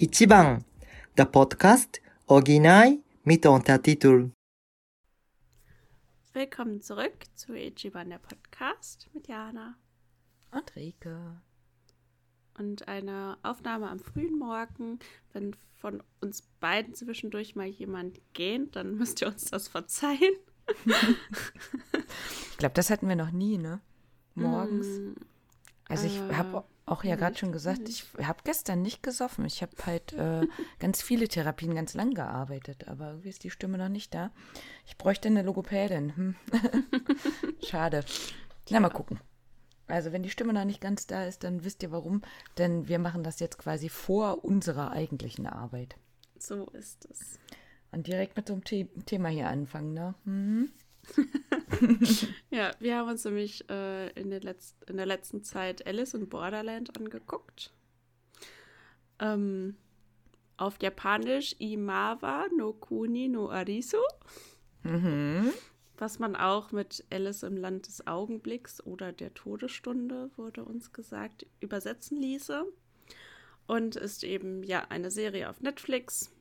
Ichiban, der Podcast Original mit Untertitel. Willkommen zurück zu Ichiban, der Podcast mit Jana. Und Rike. Und eine Aufnahme am frühen Morgen. Wenn von uns beiden zwischendurch mal jemand geht, dann müsst ihr uns das verzeihen. ich glaube, das hatten wir noch nie, ne? Morgens. Mm, also ich äh, habe auch ja gerade schon gesagt, ich habe gestern nicht gesoffen. Ich habe halt äh, ganz viele Therapien ganz lang gearbeitet, aber irgendwie ist die Stimme noch nicht da. Ich bräuchte eine Logopädin. Hm. Schade. Na, mal gucken. Also wenn die Stimme noch nicht ganz da ist, dann wisst ihr warum. Denn wir machen das jetzt quasi vor unserer eigentlichen Arbeit. So ist es. Und direkt mit so einem The Thema hier anfangen, ne? Mhm. ja, wir haben uns nämlich äh, in, der in, der letzten Zeit Alice in Borderland angeguckt. Ähm, auf Japanisch Imawa no Kuni no Arisu. Mhm. Was man auch mit Alice im Land des Augenblicks oder der Todesstunde, wurde uns gesagt, übersetzen ließe. Und ist eben ja eine Serie auf Netflix,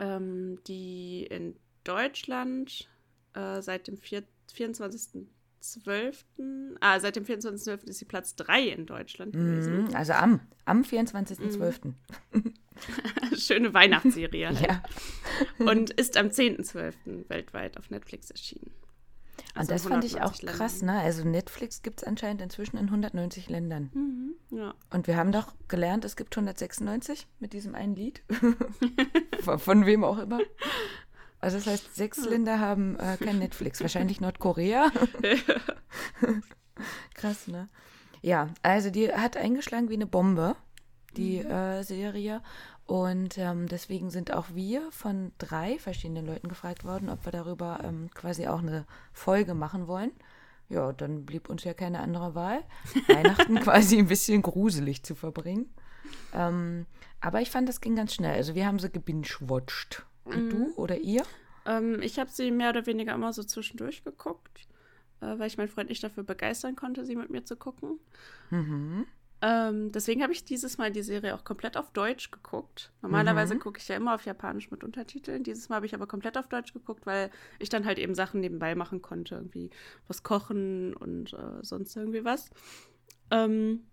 ähm, die in Deutschland äh, seit dem 24.12. Ah, seit dem 24.12. ist sie Platz 3 in Deutschland gewesen. Mhm, also am, am 24.12. Mhm. Schöne Weihnachtsserie halt. ja. Und ist am 10.12. weltweit auf Netflix erschienen. Also und das fand ich auch krass, ne? Also Netflix gibt es anscheinend inzwischen in 190 Ländern. Mhm, ja. Und wir haben doch gelernt, es gibt 196 mit diesem einen Lied. von, von, wem auch immer. Also das heißt, sechs Länder haben äh, kein Netflix. Wahrscheinlich Nordkorea. Krass, ne? Ja, also die hat eingeschlagen wie eine Bombe, die mhm. äh, Serie. Und ähm, deswegen sind auch wir von drei verschiedenen Leuten gefragt worden, ob wir darüber ähm, quasi auch eine Folge machen wollen. Ja, dann blieb uns ja keine andere Wahl, Weihnachten quasi ein bisschen gruselig zu verbringen. Ähm, aber ich fand, das ging ganz schnell. Also wir haben sie gebingewatcht. Und mhm. du oder ihr? Ähm, ich habe sie mehr oder weniger immer so zwischendurch geguckt, äh, weil ich meinen Freund nicht dafür begeistern konnte, sie mit mir zu gucken. Mhm. Ähm, deswegen habe ich dieses Mal die Serie auch komplett auf Deutsch geguckt. Normalerweise mhm. gucke ich ja immer auf Japanisch mit Untertiteln. Dieses Mal habe ich aber komplett auf Deutsch geguckt, weil ich dann halt eben Sachen nebenbei machen konnte. Irgendwie was kochen und äh, sonst irgendwie was. Ähm,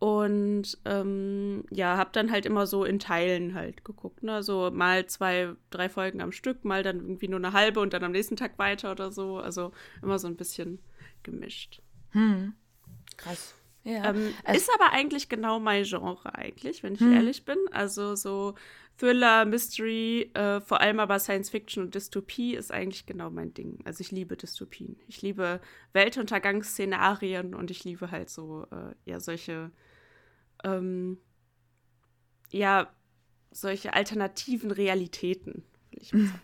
und ähm, ja, habe dann halt immer so in Teilen halt geguckt. Ne? So mal zwei, drei Folgen am Stück, mal dann irgendwie nur eine halbe und dann am nächsten Tag weiter oder so. Also immer so ein bisschen gemischt. Hm. Krass. Ja. Ähm, also, ist aber eigentlich genau mein Genre eigentlich, wenn ich hm. ehrlich bin. Also so Thriller, Mystery, äh, vor allem aber Science Fiction und Dystopie ist eigentlich genau mein Ding. Also ich liebe Dystopien. Ich liebe Weltuntergangsszenarien und ich liebe halt so äh, ja solche ähm, ja, solche alternativen Realitäten, will ich mal sagen.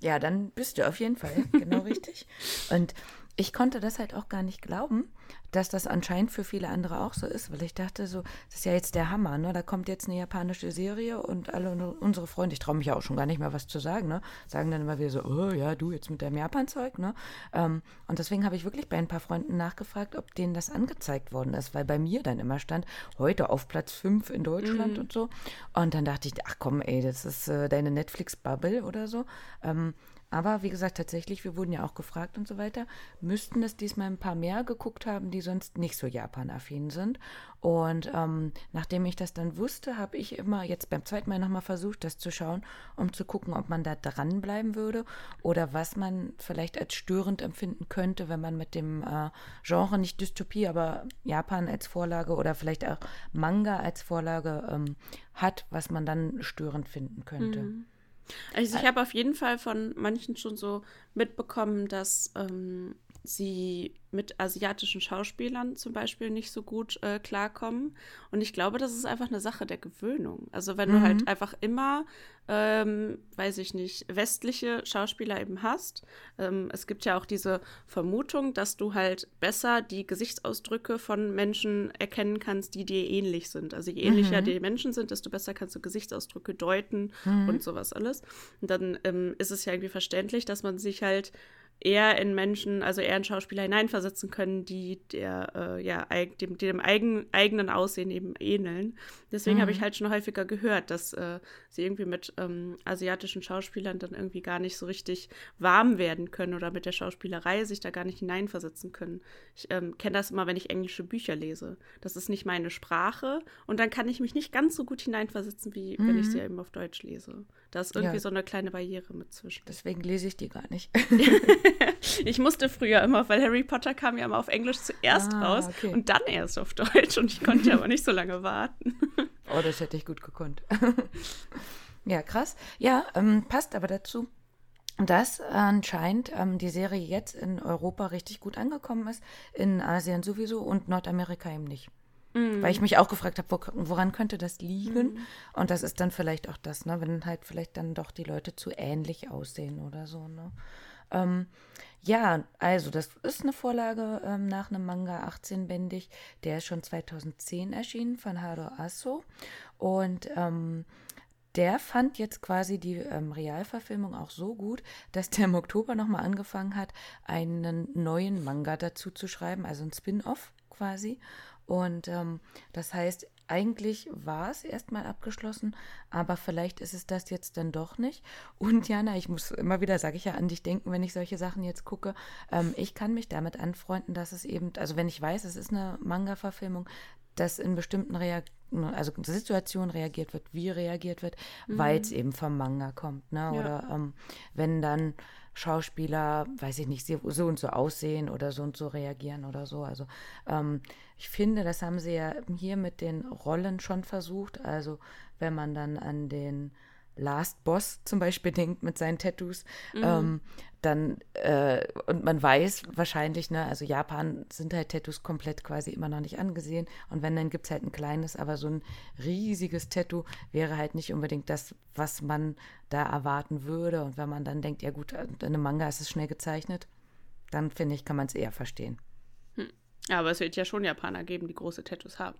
Ja, dann bist du auf jeden Fall genau richtig. Und ich konnte das halt auch gar nicht glauben, dass das anscheinend für viele andere auch so ist, weil ich dachte so, das ist ja jetzt der Hammer, ne? Da kommt jetzt eine japanische Serie und alle unsere Freunde, ich traue mich ja auch schon gar nicht mehr was zu sagen, ne? Sagen dann immer wieder so, oh ja, du jetzt mit deinem Japan-Zeug, ne? Ähm, und deswegen habe ich wirklich bei ein paar Freunden nachgefragt, ob denen das angezeigt worden ist, weil bei mir dann immer stand, heute auf Platz 5 in Deutschland mhm. und so. Und dann dachte ich, ach komm, ey, das ist äh, deine Netflix-Bubble oder so. Ähm, aber wie gesagt, tatsächlich, wir wurden ja auch gefragt und so weiter, müssten es diesmal ein paar mehr geguckt haben, die sonst nicht so Japan-affin sind. Und ähm, nachdem ich das dann wusste, habe ich immer jetzt beim zweiten Mal nochmal versucht, das zu schauen, um zu gucken, ob man da dranbleiben würde oder was man vielleicht als störend empfinden könnte, wenn man mit dem äh, Genre nicht Dystopie, aber Japan als Vorlage oder vielleicht auch Manga als Vorlage ähm, hat, was man dann störend finden könnte. Mhm. Also ich habe auf jeden Fall von manchen schon so mitbekommen, dass ähm, sie mit asiatischen Schauspielern zum Beispiel nicht so gut äh, klarkommen. Und ich glaube, das ist einfach eine Sache der Gewöhnung. Also wenn mhm. du halt einfach immer, ähm, weiß ich nicht, westliche Schauspieler eben hast. Ähm, es gibt ja auch diese Vermutung, dass du halt besser die Gesichtsausdrücke von Menschen erkennen kannst, die dir ähnlich sind. Also je ähnlicher mhm. die Menschen sind, desto besser kannst du Gesichtsausdrücke deuten mhm. und sowas alles. Und dann ähm, ist es ja irgendwie verständlich, dass man sich halt eher in Menschen, also eher in Schauspieler hineinversetzen können, die der, äh, ja, dem, dem eigen, eigenen Aussehen eben ähneln. Deswegen mhm. habe ich halt schon häufiger gehört, dass äh, sie irgendwie mit ähm, asiatischen Schauspielern dann irgendwie gar nicht so richtig warm werden können oder mit der Schauspielerei sich da gar nicht hineinversetzen können. Ich ähm, kenne das immer, wenn ich englische Bücher lese. Das ist nicht meine Sprache und dann kann ich mich nicht ganz so gut hineinversetzen, wie mhm. wenn ich sie mhm. eben auf Deutsch lese. Da ist irgendwie ja. so eine kleine Barriere mit zwischen. Deswegen lese ich die gar nicht. ich musste früher immer, weil Harry Potter kam ja immer auf Englisch zuerst ah, raus okay. und dann erst auf Deutsch und ich konnte ja aber nicht so lange warten. oh, das hätte ich gut gekonnt. ja, krass. Ja, ähm, passt aber dazu dass anscheinend ähm, die Serie jetzt in Europa richtig gut angekommen ist, in Asien sowieso und Nordamerika eben nicht. Mhm. Weil ich mich auch gefragt habe, wo, woran könnte das liegen? Mhm. Und das ist dann vielleicht auch das, ne? wenn halt vielleicht dann doch die Leute zu ähnlich aussehen oder so. Ne? Ähm, ja, also das ist eine Vorlage ähm, nach einem Manga 18-bändig. Der ist schon 2010 erschienen von Haro Asso. Und ähm, der fand jetzt quasi die ähm, Realverfilmung auch so gut, dass der im Oktober nochmal angefangen hat, einen neuen Manga dazu zu schreiben, also ein Spin-off quasi. Und ähm, das heißt, eigentlich war es erstmal abgeschlossen, aber vielleicht ist es das jetzt dann doch nicht. Und Jana, ich muss immer wieder, sage ich ja, an dich denken, wenn ich solche Sachen jetzt gucke. Ähm, ich kann mich damit anfreunden, dass es eben, also wenn ich weiß, es ist eine Manga-Verfilmung, dass in bestimmten Reak also Situationen reagiert wird, wie reagiert wird, mhm. weil es eben vom Manga kommt. Ne? Ja. Oder ähm, wenn dann Schauspieler, weiß ich nicht, so und so aussehen oder so und so reagieren oder so. Also ähm, ich finde, das haben sie ja hier mit den Rollen schon versucht. Also wenn man dann an den Last Boss zum Beispiel denkt mit seinen Tattoos, mhm. ähm, dann, äh, und man weiß wahrscheinlich, ne, also Japan sind halt Tattoos komplett quasi immer noch nicht angesehen. Und wenn, dann gibt es halt ein kleines, aber so ein riesiges Tattoo wäre halt nicht unbedingt das, was man da erwarten würde. Und wenn man dann denkt, ja gut, in einem Manga ist es schnell gezeichnet, dann finde ich, kann man es eher verstehen. Hm. Ja, aber es wird ja schon Japaner geben, die große Tattoos haben.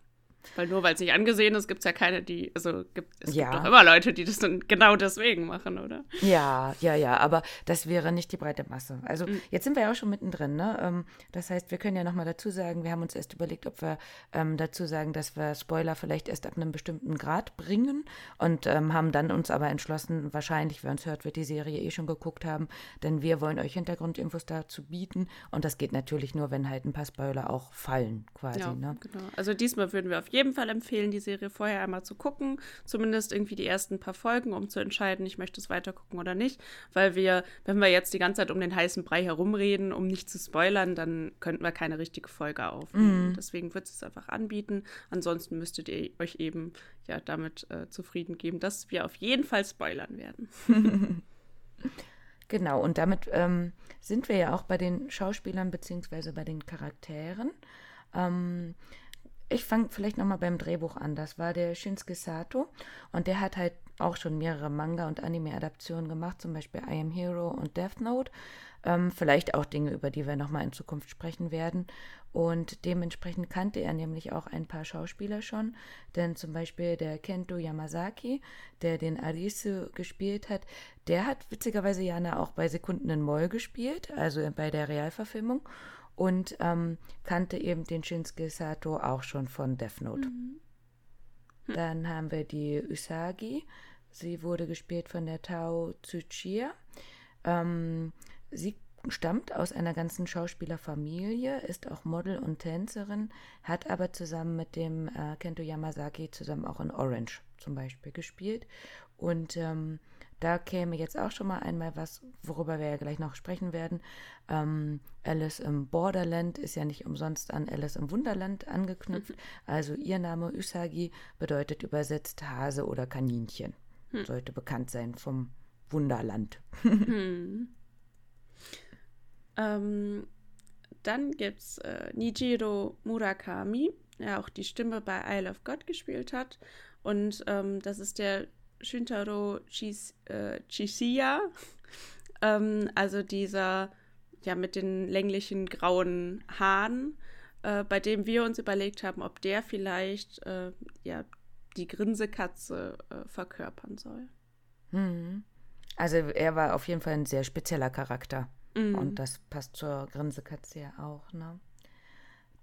Weil nur weil es nicht angesehen ist, gibt es ja keine, die, also gibt, es ja. gibt doch immer Leute, die das dann genau deswegen machen, oder? Ja, ja, ja, aber das wäre nicht die breite Masse. Also mhm. jetzt sind wir ja auch schon mittendrin, ne? Ähm, das heißt, wir können ja nochmal dazu sagen, wir haben uns erst überlegt, ob wir ähm, dazu sagen, dass wir Spoiler vielleicht erst ab einem bestimmten Grad bringen und ähm, haben dann uns aber entschlossen, wahrscheinlich, wer uns hört, wird die Serie eh schon geguckt haben, denn wir wollen euch Hintergrundinfos dazu bieten und das geht natürlich nur, wenn halt ein paar Spoiler auch fallen, quasi, ja, ne? genau. Also diesmal würden wir auf jeden Fall empfehlen, die Serie vorher einmal zu gucken. Zumindest irgendwie die ersten paar Folgen, um zu entscheiden, ich möchte es weiter gucken oder nicht. Weil wir, wenn wir jetzt die ganze Zeit um den heißen Brei herumreden, um nicht zu spoilern, dann könnten wir keine richtige Folge aufnehmen. Mhm. Deswegen wird es einfach anbieten. Ansonsten müsstet ihr euch eben ja damit äh, zufrieden geben, dass wir auf jeden Fall spoilern werden. Genau, und damit ähm, sind wir ja auch bei den Schauspielern beziehungsweise bei den Charakteren. Ähm, ich fange vielleicht nochmal beim Drehbuch an. Das war der Shinsuke Sato und der hat halt auch schon mehrere Manga- und Anime-Adaptionen gemacht, zum Beispiel I Am Hero und Death Note. Ähm, vielleicht auch Dinge, über die wir nochmal in Zukunft sprechen werden. Und dementsprechend kannte er nämlich auch ein paar Schauspieler schon, denn zum Beispiel der Kento Yamazaki, der den Arisu gespielt hat, der hat witzigerweise Jana auch bei Sekunden in Moll gespielt, also bei der Realverfilmung und ähm, kannte eben den Shinsuke Sato auch schon von Death Note. Mhm. Hm. Dann haben wir die Usagi. Sie wurde gespielt von der Tao Tsuchiya. Ähm, sie stammt aus einer ganzen Schauspielerfamilie, ist auch Model und Tänzerin, hat aber zusammen mit dem äh, Kento Yamazaki zusammen auch in Orange zum Beispiel gespielt. Und ähm, da käme jetzt auch schon mal einmal was, worüber wir ja gleich noch sprechen werden. Ähm, Alice im Borderland ist ja nicht umsonst an Alice im Wunderland angeknüpft. Mhm. Also ihr Name Usagi bedeutet übersetzt Hase oder Kaninchen. Mhm. Sollte bekannt sein vom Wunderland. mhm. ähm, dann gibt es äh, Nijiro Murakami, der auch die Stimme bei Isle of God gespielt hat. Und ähm, das ist der Shintaro Chis, äh, Chisiya, ähm, also dieser ja mit den länglichen grauen Haaren, äh, bei dem wir uns überlegt haben, ob der vielleicht äh, ja die Grinsekatze äh, verkörpern soll. Hm. Also er war auf jeden Fall ein sehr spezieller Charakter. Mhm. Und das passt zur Grinsekatze ja auch, ne?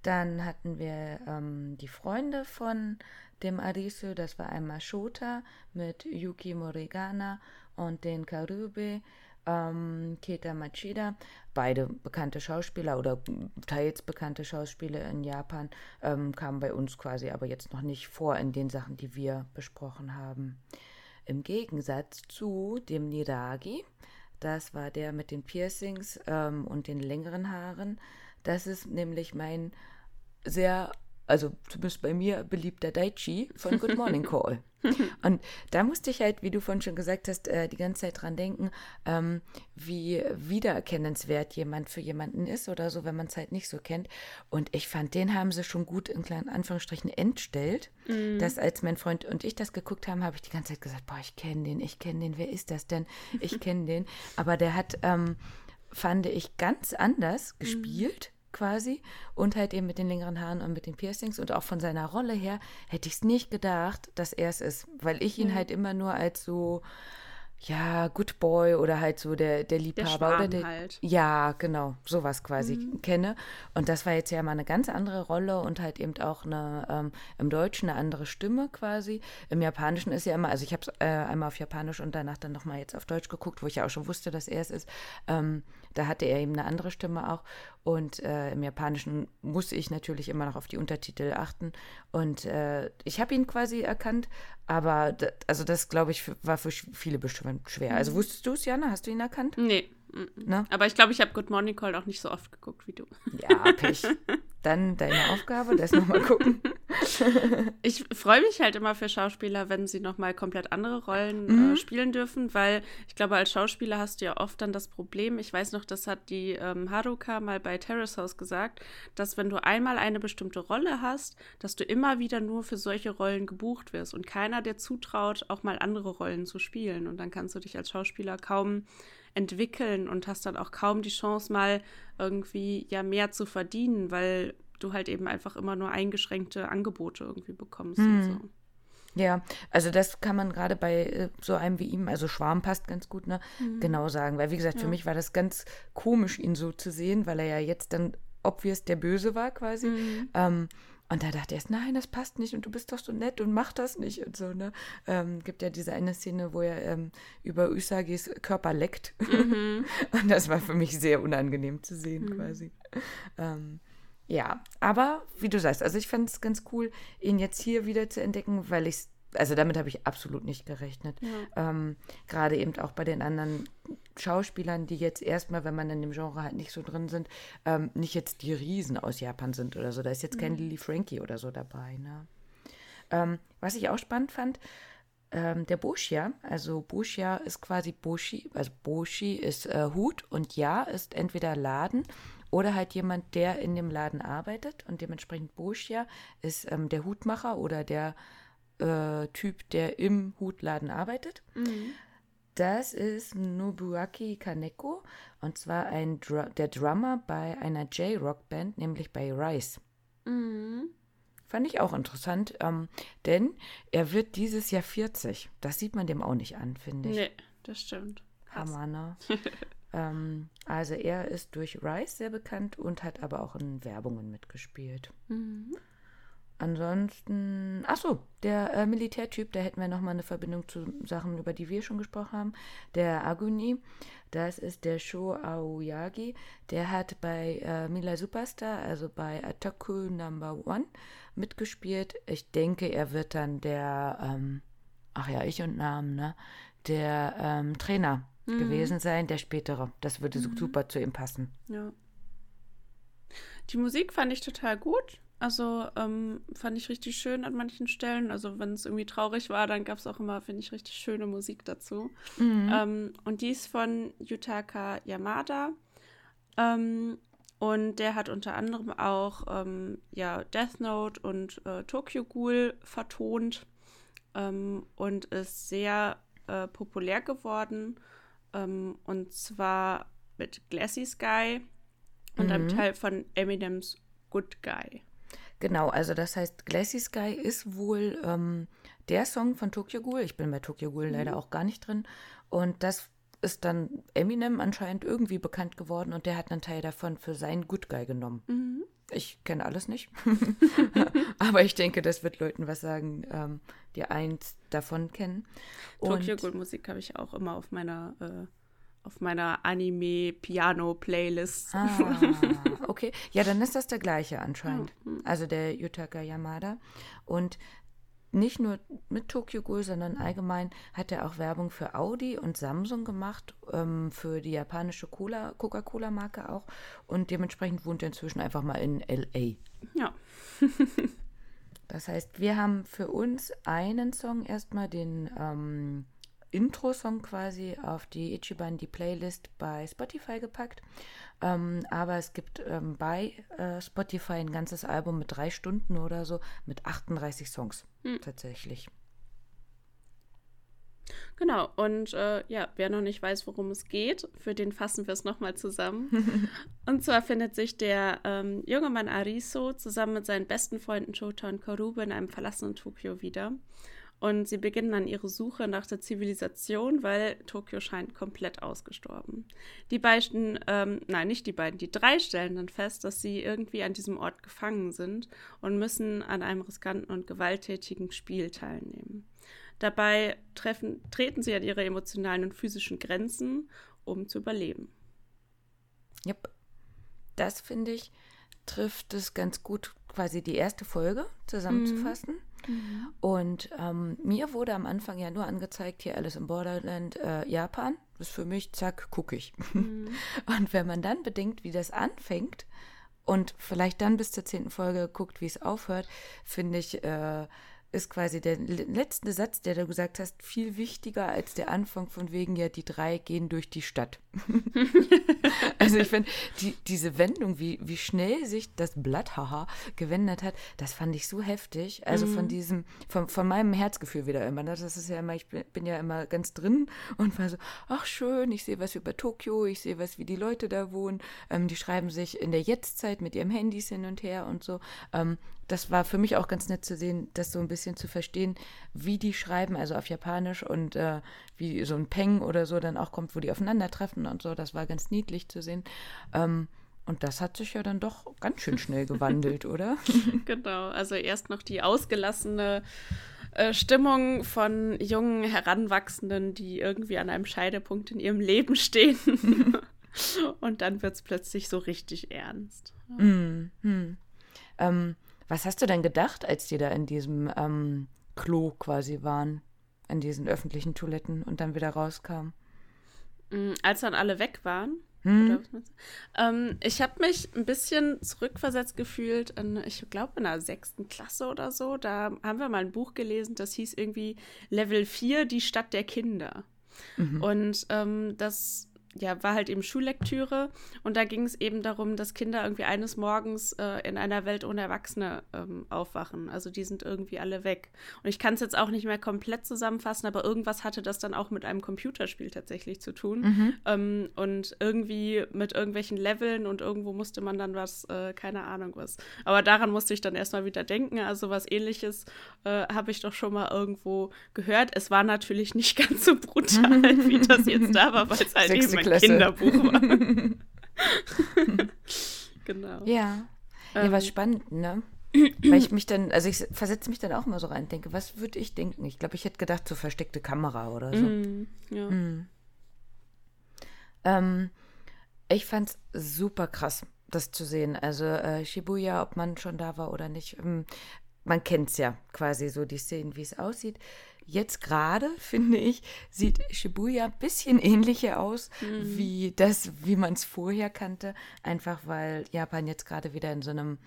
Dann hatten wir ähm, die Freunde von dem Arisu, das war einmal Shota mit Yuki Morigana und den Karube, ähm, Keta Machida, beide bekannte Schauspieler oder teils bekannte Schauspieler in Japan, ähm, kamen bei uns quasi aber jetzt noch nicht vor in den Sachen, die wir besprochen haben. Im Gegensatz zu dem Niragi, das war der mit den Piercings ähm, und den längeren Haaren, das ist nämlich mein sehr also zumindest bei mir beliebter Daichi von Good Morning Call. Und da musste ich halt, wie du vorhin schon gesagt hast, äh, die ganze Zeit dran denken, ähm, wie wiedererkennenswert jemand für jemanden ist oder so, wenn man es halt nicht so kennt. Und ich fand, den haben sie schon gut in kleinen Anführungsstrichen entstellt. Mhm. Dass als mein Freund und ich das geguckt haben, habe ich die ganze Zeit gesagt, boah, ich kenne den, ich kenne den, wer ist das denn? Ich kenne den. Aber der hat, ähm, fand ich, ganz anders gespielt. Mhm quasi und halt eben mit den längeren Haaren und mit den Piercings und auch von seiner Rolle her hätte ich es nicht gedacht, dass er es ist, weil ich ihn mhm. halt immer nur als so ja, Good Boy oder halt so der, der Liebhaber der oder der. Halt. Ja, genau, sowas quasi mhm. kenne. Und das war jetzt ja mal eine ganz andere Rolle und halt eben auch eine ähm, im Deutschen eine andere Stimme quasi. Im Japanischen ist ja immer, also ich habe es äh, einmal auf Japanisch und danach dann nochmal jetzt auf Deutsch geguckt, wo ich ja auch schon wusste, dass er es ist. Ähm, da hatte er eben eine andere Stimme auch. Und äh, im Japanischen muss ich natürlich immer noch auf die Untertitel achten. Und äh, ich habe ihn quasi erkannt, aber also das, glaube ich, war für viele bestimmt schwer. Also mhm. wusstest du es, Jana? Hast du ihn erkannt? Nee. Ne? Aber ich glaube, ich habe Good Morning Call auch nicht so oft geguckt wie du. Ja, Pech. Dann deine Aufgabe, das nochmal gucken. ich freue mich halt immer für Schauspieler, wenn sie nochmal komplett andere Rollen äh, mhm. äh, spielen dürfen, weil ich glaube, als Schauspieler hast du ja oft dann das Problem, ich weiß noch, das hat die ähm, Haruka mal bei Terrace House gesagt, dass wenn du einmal eine bestimmte Rolle hast, dass du immer wieder nur für solche Rollen gebucht wirst und keiner dir zutraut, auch mal andere Rollen zu spielen. Und dann kannst du dich als Schauspieler kaum entwickeln und hast dann auch kaum die Chance, mal irgendwie ja mehr zu verdienen, weil du halt eben einfach immer nur eingeschränkte Angebote irgendwie bekommst hm. und so. Ja, also das kann man gerade bei äh, so einem wie ihm, also Schwarm passt ganz gut, ne, mhm. genau sagen. Weil, wie gesagt, für ja. mich war das ganz komisch, ihn so zu sehen, weil er ja jetzt dann obvious der Böse war quasi. Mhm. Ähm, und da dachte er erst, nein, das passt nicht und du bist doch so nett und mach das nicht und so, ne? Ähm, gibt ja diese eine Szene, wo er ähm, über Usagis Körper leckt. Mhm. und das war für mich sehr unangenehm zu sehen, mhm. quasi. Ähm, ja, aber wie du sagst, also ich fand es ganz cool, ihn jetzt hier wieder zu entdecken, weil ich also damit habe ich absolut nicht gerechnet. Ja. Ähm, Gerade eben auch bei den anderen Schauspielern, die jetzt erstmal, wenn man in dem Genre halt nicht so drin sind, ähm, nicht jetzt die Riesen aus Japan sind oder so. Da ist jetzt mhm. kein Lily Frankie oder so dabei. Ne? Ähm, was ich auch spannend fand, ähm, der Boschia, also Boschia ist quasi Boshi, also Boshi ist äh, Hut und Ja ist entweder Laden oder halt jemand, der in dem Laden arbeitet und dementsprechend Boschia ist ähm, der Hutmacher oder der äh, Typ, der im Hutladen arbeitet. Mhm. Das ist Nobuaki Kaneko und zwar ein Dr der Drummer bei einer J-Rock-Band, nämlich bei Rice. Mhm. Fand ich auch interessant, ähm, denn er wird dieses Jahr 40. Das sieht man dem auch nicht an, finde ich. Nee, das stimmt. Hammer, ne? ähm, also er ist durch Rice sehr bekannt und hat aber auch in Werbungen mitgespielt. Mhm. Ansonsten, ach so, der äh, Militärtyp, da hätten wir nochmal eine Verbindung zu Sachen, über die wir schon gesprochen haben. Der Aguni, das ist der Sho Aoyagi. Der hat bei äh, Mila Superstar, also bei Ataku Number One, mitgespielt. Ich denke, er wird dann der, ähm, ach ja, ich und Namen, ne? Der ähm, Trainer mhm. gewesen sein, der spätere. Das würde mhm. super zu ihm passen. Ja. Die Musik fand ich total gut. Also ähm, fand ich richtig schön an manchen Stellen. Also wenn es irgendwie traurig war, dann gab es auch immer, finde ich, richtig schöne Musik dazu. Mhm. Ähm, und die ist von Yutaka Yamada. Ähm, und der hat unter anderem auch ähm, ja, Death Note und äh, Tokyo Ghoul vertont ähm, und ist sehr äh, populär geworden. Ähm, und zwar mit Glassy Sky und mhm. einem Teil von Eminems Good Guy. Genau, also das heißt, Glassy Sky ist wohl ähm, der Song von Tokyo Ghoul. Ich bin bei Tokyo Ghoul mhm. leider auch gar nicht drin. Und das ist dann Eminem anscheinend irgendwie bekannt geworden und der hat einen Teil davon für seinen Good Guy genommen. Mhm. Ich kenne alles nicht. Aber ich denke, das wird Leuten was sagen, ähm, die eins davon kennen. Tokyo Ghoul Musik habe ich auch immer auf meiner äh, auf meiner Anime-Piano-Playlist. Ah, okay. Ja, dann ist das der gleiche anscheinend. Also der Yutaka Yamada. Und nicht nur mit Tokyo Ghoul, sondern allgemein hat er auch Werbung für Audi und Samsung gemacht, ähm, für die japanische Coca-Cola-Marke auch. Und dementsprechend wohnt er inzwischen einfach mal in LA. Ja. das heißt, wir haben für uns einen Song erstmal den ähm, Intro-Song quasi auf die Ichiban, die Playlist bei Spotify gepackt. Ähm, aber es gibt ähm, bei äh, Spotify ein ganzes Album mit drei Stunden oder so mit 38 Songs hm. tatsächlich. Genau, und äh, ja, wer noch nicht weiß, worum es geht, für den fassen wir es nochmal zusammen. und zwar findet sich der ähm, junge Mann Ariso zusammen mit seinen besten Freunden Chota und Karube in einem verlassenen Tokio wieder. Und sie beginnen dann ihre Suche nach der Zivilisation, weil Tokio scheint komplett ausgestorben. Die beiden, ähm, nein, nicht die beiden, die drei stellen dann fest, dass sie irgendwie an diesem Ort gefangen sind und müssen an einem riskanten und gewalttätigen Spiel teilnehmen. Dabei treffen, treten sie an ihre emotionalen und physischen Grenzen, um zu überleben. Yep. Das finde ich, trifft es ganz gut, quasi die erste Folge zusammenzufassen. Mhm. Mhm. Und ähm, mir wurde am Anfang ja nur angezeigt, hier Alice im Borderland, äh, Japan. Das ist für mich, zack, gucke ich. Mhm. Und wenn man dann bedenkt, wie das anfängt und vielleicht dann bis zur zehnten Folge guckt, wie es aufhört, finde ich, äh, ist quasi der letzte Satz, der du gesagt hast, viel wichtiger als der Anfang von wegen, ja, die drei gehen durch die Stadt. also ich finde, die, diese Wendung, wie, wie schnell sich das Blatthaha gewendet hat, das fand ich so heftig. Also mhm. von diesem, von, von meinem Herzgefühl wieder immer. Das ist ja immer, ich bin, bin ja immer ganz drin und war so, ach schön, ich sehe was über Tokio, ich sehe was, wie die Leute da wohnen. Ähm, die schreiben sich in der Jetztzeit mit ihrem Handys hin und her und so. Ähm, das war für mich auch ganz nett zu sehen, das so ein bisschen zu verstehen, wie die schreiben, also auf Japanisch und äh, wie so ein Peng oder so dann auch kommt, wo die aufeinandertreffen und so. Das war ganz niedlich zu sehen. Ähm, und das hat sich ja dann doch ganz schön schnell gewandelt, oder? Genau, also erst noch die ausgelassene äh, Stimmung von jungen Heranwachsenden, die irgendwie an einem Scheidepunkt in ihrem Leben stehen. und dann wird es plötzlich so richtig ernst. Ja. Mm, mm. Ähm, was hast du denn gedacht, als die da in diesem ähm, Klo quasi waren, in diesen öffentlichen Toiletten und dann wieder rauskamen? Mm, als dann alle weg waren? Hm. Ähm, ich habe mich ein bisschen zurückversetzt gefühlt, in, ich glaube in der sechsten Klasse oder so. Da haben wir mal ein Buch gelesen, das hieß irgendwie Level 4, die Stadt der Kinder. Mhm. Und ähm, das ja, war halt eben Schullektüre und da ging es eben darum, dass Kinder irgendwie eines Morgens äh, in einer Welt ohne Erwachsene ähm, aufwachen. Also die sind irgendwie alle weg. Und ich kann es jetzt auch nicht mehr komplett zusammenfassen, aber irgendwas hatte das dann auch mit einem Computerspiel tatsächlich zu tun. Mhm. Ähm, und irgendwie mit irgendwelchen Leveln und irgendwo musste man dann was, äh, keine Ahnung was. Aber daran musste ich dann erstmal wieder denken. Also was ähnliches äh, habe ich doch schon mal irgendwo gehört. Es war natürlich nicht ganz so brutal, wie das jetzt da war, weil es halt eben Klasse. Kinderbuch war. genau. Ja. Ja, ähm, was spannend, ne? Weil ich mich dann, also ich versetze mich dann auch mal so rein und denke, was würde ich denken? Ich glaube, ich hätte gedacht, so versteckte Kamera oder so. Mm, ja. Mm. Ähm, ich fand es super krass, das zu sehen. Also äh, Shibuya, ob man schon da war oder nicht, ähm, man kennt es ja quasi so, die Szenen, wie es aussieht. Jetzt gerade, finde ich, sieht Shibuya ein bisschen ähnlicher aus, mhm. wie das, wie man es vorher kannte. Einfach weil Japan jetzt gerade wieder in so einem,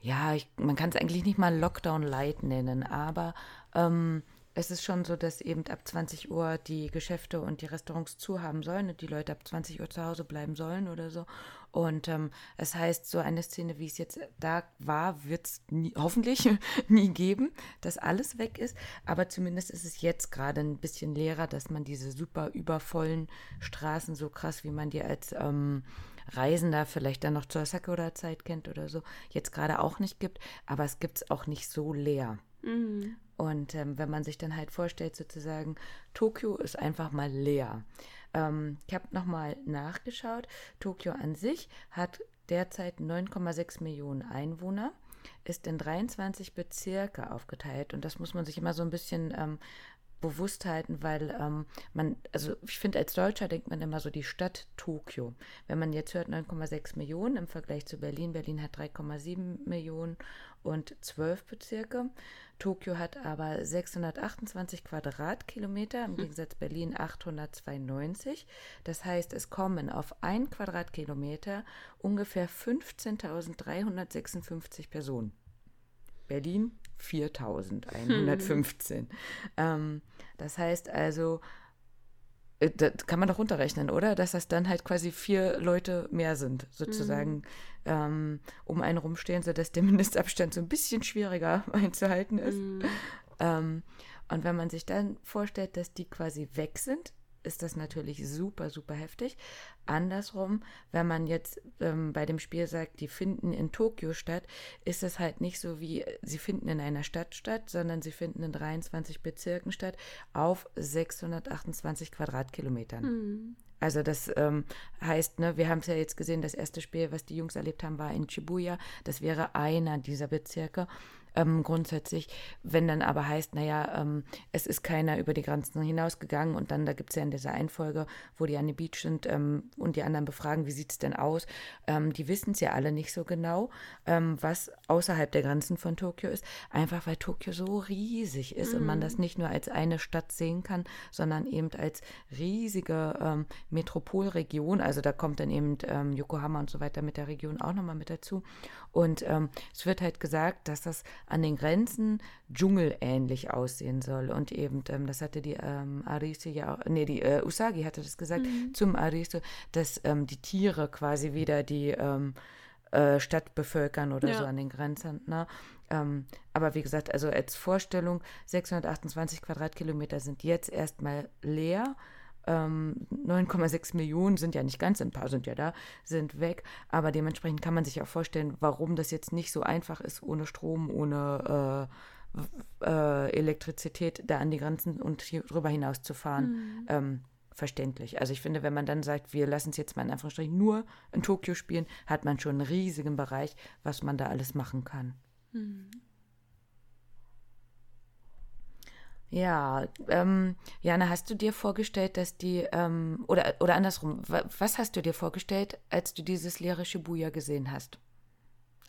ja, ich, man kann es eigentlich nicht mal Lockdown Light nennen, aber ähm, es ist schon so, dass eben ab 20 Uhr die Geschäfte und die Restaurants zu haben sollen und die Leute ab 20 Uhr zu Hause bleiben sollen oder so. Und ähm, es heißt, so eine Szene, wie es jetzt da war, wird es hoffentlich nie geben, dass alles weg ist. Aber zumindest ist es jetzt gerade ein bisschen leerer, dass man diese super übervollen Straßen, so krass, wie man die als ähm, Reisender vielleicht dann noch zur Sakura-Zeit kennt oder so, jetzt gerade auch nicht gibt. Aber es gibt es auch nicht so leer. Mhm. Und ähm, wenn man sich dann halt vorstellt, sozusagen, Tokio ist einfach mal leer. Ähm, ich habe nochmal nachgeschaut. Tokio an sich hat derzeit 9,6 Millionen Einwohner ist in 23 Bezirke aufgeteilt und das muss man sich immer so ein bisschen ähm, bewusst halten, weil ähm, man, also ich finde, als Deutscher denkt man immer so die Stadt Tokio. Wenn man jetzt hört 9,6 Millionen im Vergleich zu Berlin, Berlin hat 3,7 Millionen und 12 Bezirke. Tokio hat aber 628 Quadratkilometer, im hm. Gegensatz Berlin 892. Das heißt, es kommen auf ein Quadratkilometer ungefähr 15.356 Personen. Berlin 4115. Hm. Ähm, das heißt also, äh, das kann man doch runterrechnen, oder? Dass das dann halt quasi vier Leute mehr sind, sozusagen, mhm. ähm, um einen rumstehen, sodass der Mindestabstand so ein bisschen schwieriger einzuhalten ist. Mhm. Ähm, und wenn man sich dann vorstellt, dass die quasi weg sind, ist das natürlich super, super heftig. Andersrum, wenn man jetzt ähm, bei dem Spiel sagt, die finden in Tokio statt, ist es halt nicht so wie, sie finden in einer Stadt statt, sondern sie finden in 23 Bezirken statt auf 628 Quadratkilometern. Mhm. Also das ähm, heißt, ne, wir haben es ja jetzt gesehen, das erste Spiel, was die Jungs erlebt haben, war in Shibuya. Das wäre einer dieser Bezirke ähm, grundsätzlich. Wenn dann aber heißt, naja, ähm, es ist keiner über die Grenzen hinausgegangen und dann, da gibt es ja in dieser Einfolge, wo die an der Beach sind ähm, und die anderen befragen, wie sieht es denn aus? Ähm, die wissen es ja alle nicht so genau, ähm, was außerhalb der Grenzen von Tokio ist, einfach weil Tokio so riesig ist mhm. und man das mhm. nicht nur als eine Stadt sehen kann, sondern eben als riesige ähm, Metropolregion. Also da kommt dann eben Yokohama und so weiter mit der Region auch nochmal mit dazu. Und es wird halt gesagt, dass das an den Grenzen dschungelähnlich aussehen soll. Und eben, ähm, das hatte die ähm, Arise ja auch, nee, die äh, Usagi hatte das gesagt mhm. zum Arise, dass ähm, die Tiere quasi wieder die ähm, äh, Stadt bevölkern oder ja. so an den Grenzen. Ne? Ähm, aber wie gesagt, also als Vorstellung, 628 Quadratkilometer sind jetzt erstmal leer. 9,6 ähm, Millionen sind ja nicht ganz, ein paar sind ja da, sind weg. Aber dementsprechend kann man sich auch vorstellen, warum das jetzt nicht so einfach ist, ohne Strom, ohne äh, äh, Elektrizität da an die Grenzen und hier drüber hinaus zu fahren. Mhm. Ähm, verständlich. Also ich finde, wenn man dann sagt, wir lassen es jetzt mal in Anführungsstrichen nur in Tokio spielen, hat man schon einen riesigen Bereich, was man da alles machen kann. Mhm. Ja, ähm, Jana, hast du dir vorgestellt, dass die, ähm, oder, oder andersrum, was hast du dir vorgestellt, als du dieses leere Shibuya gesehen hast?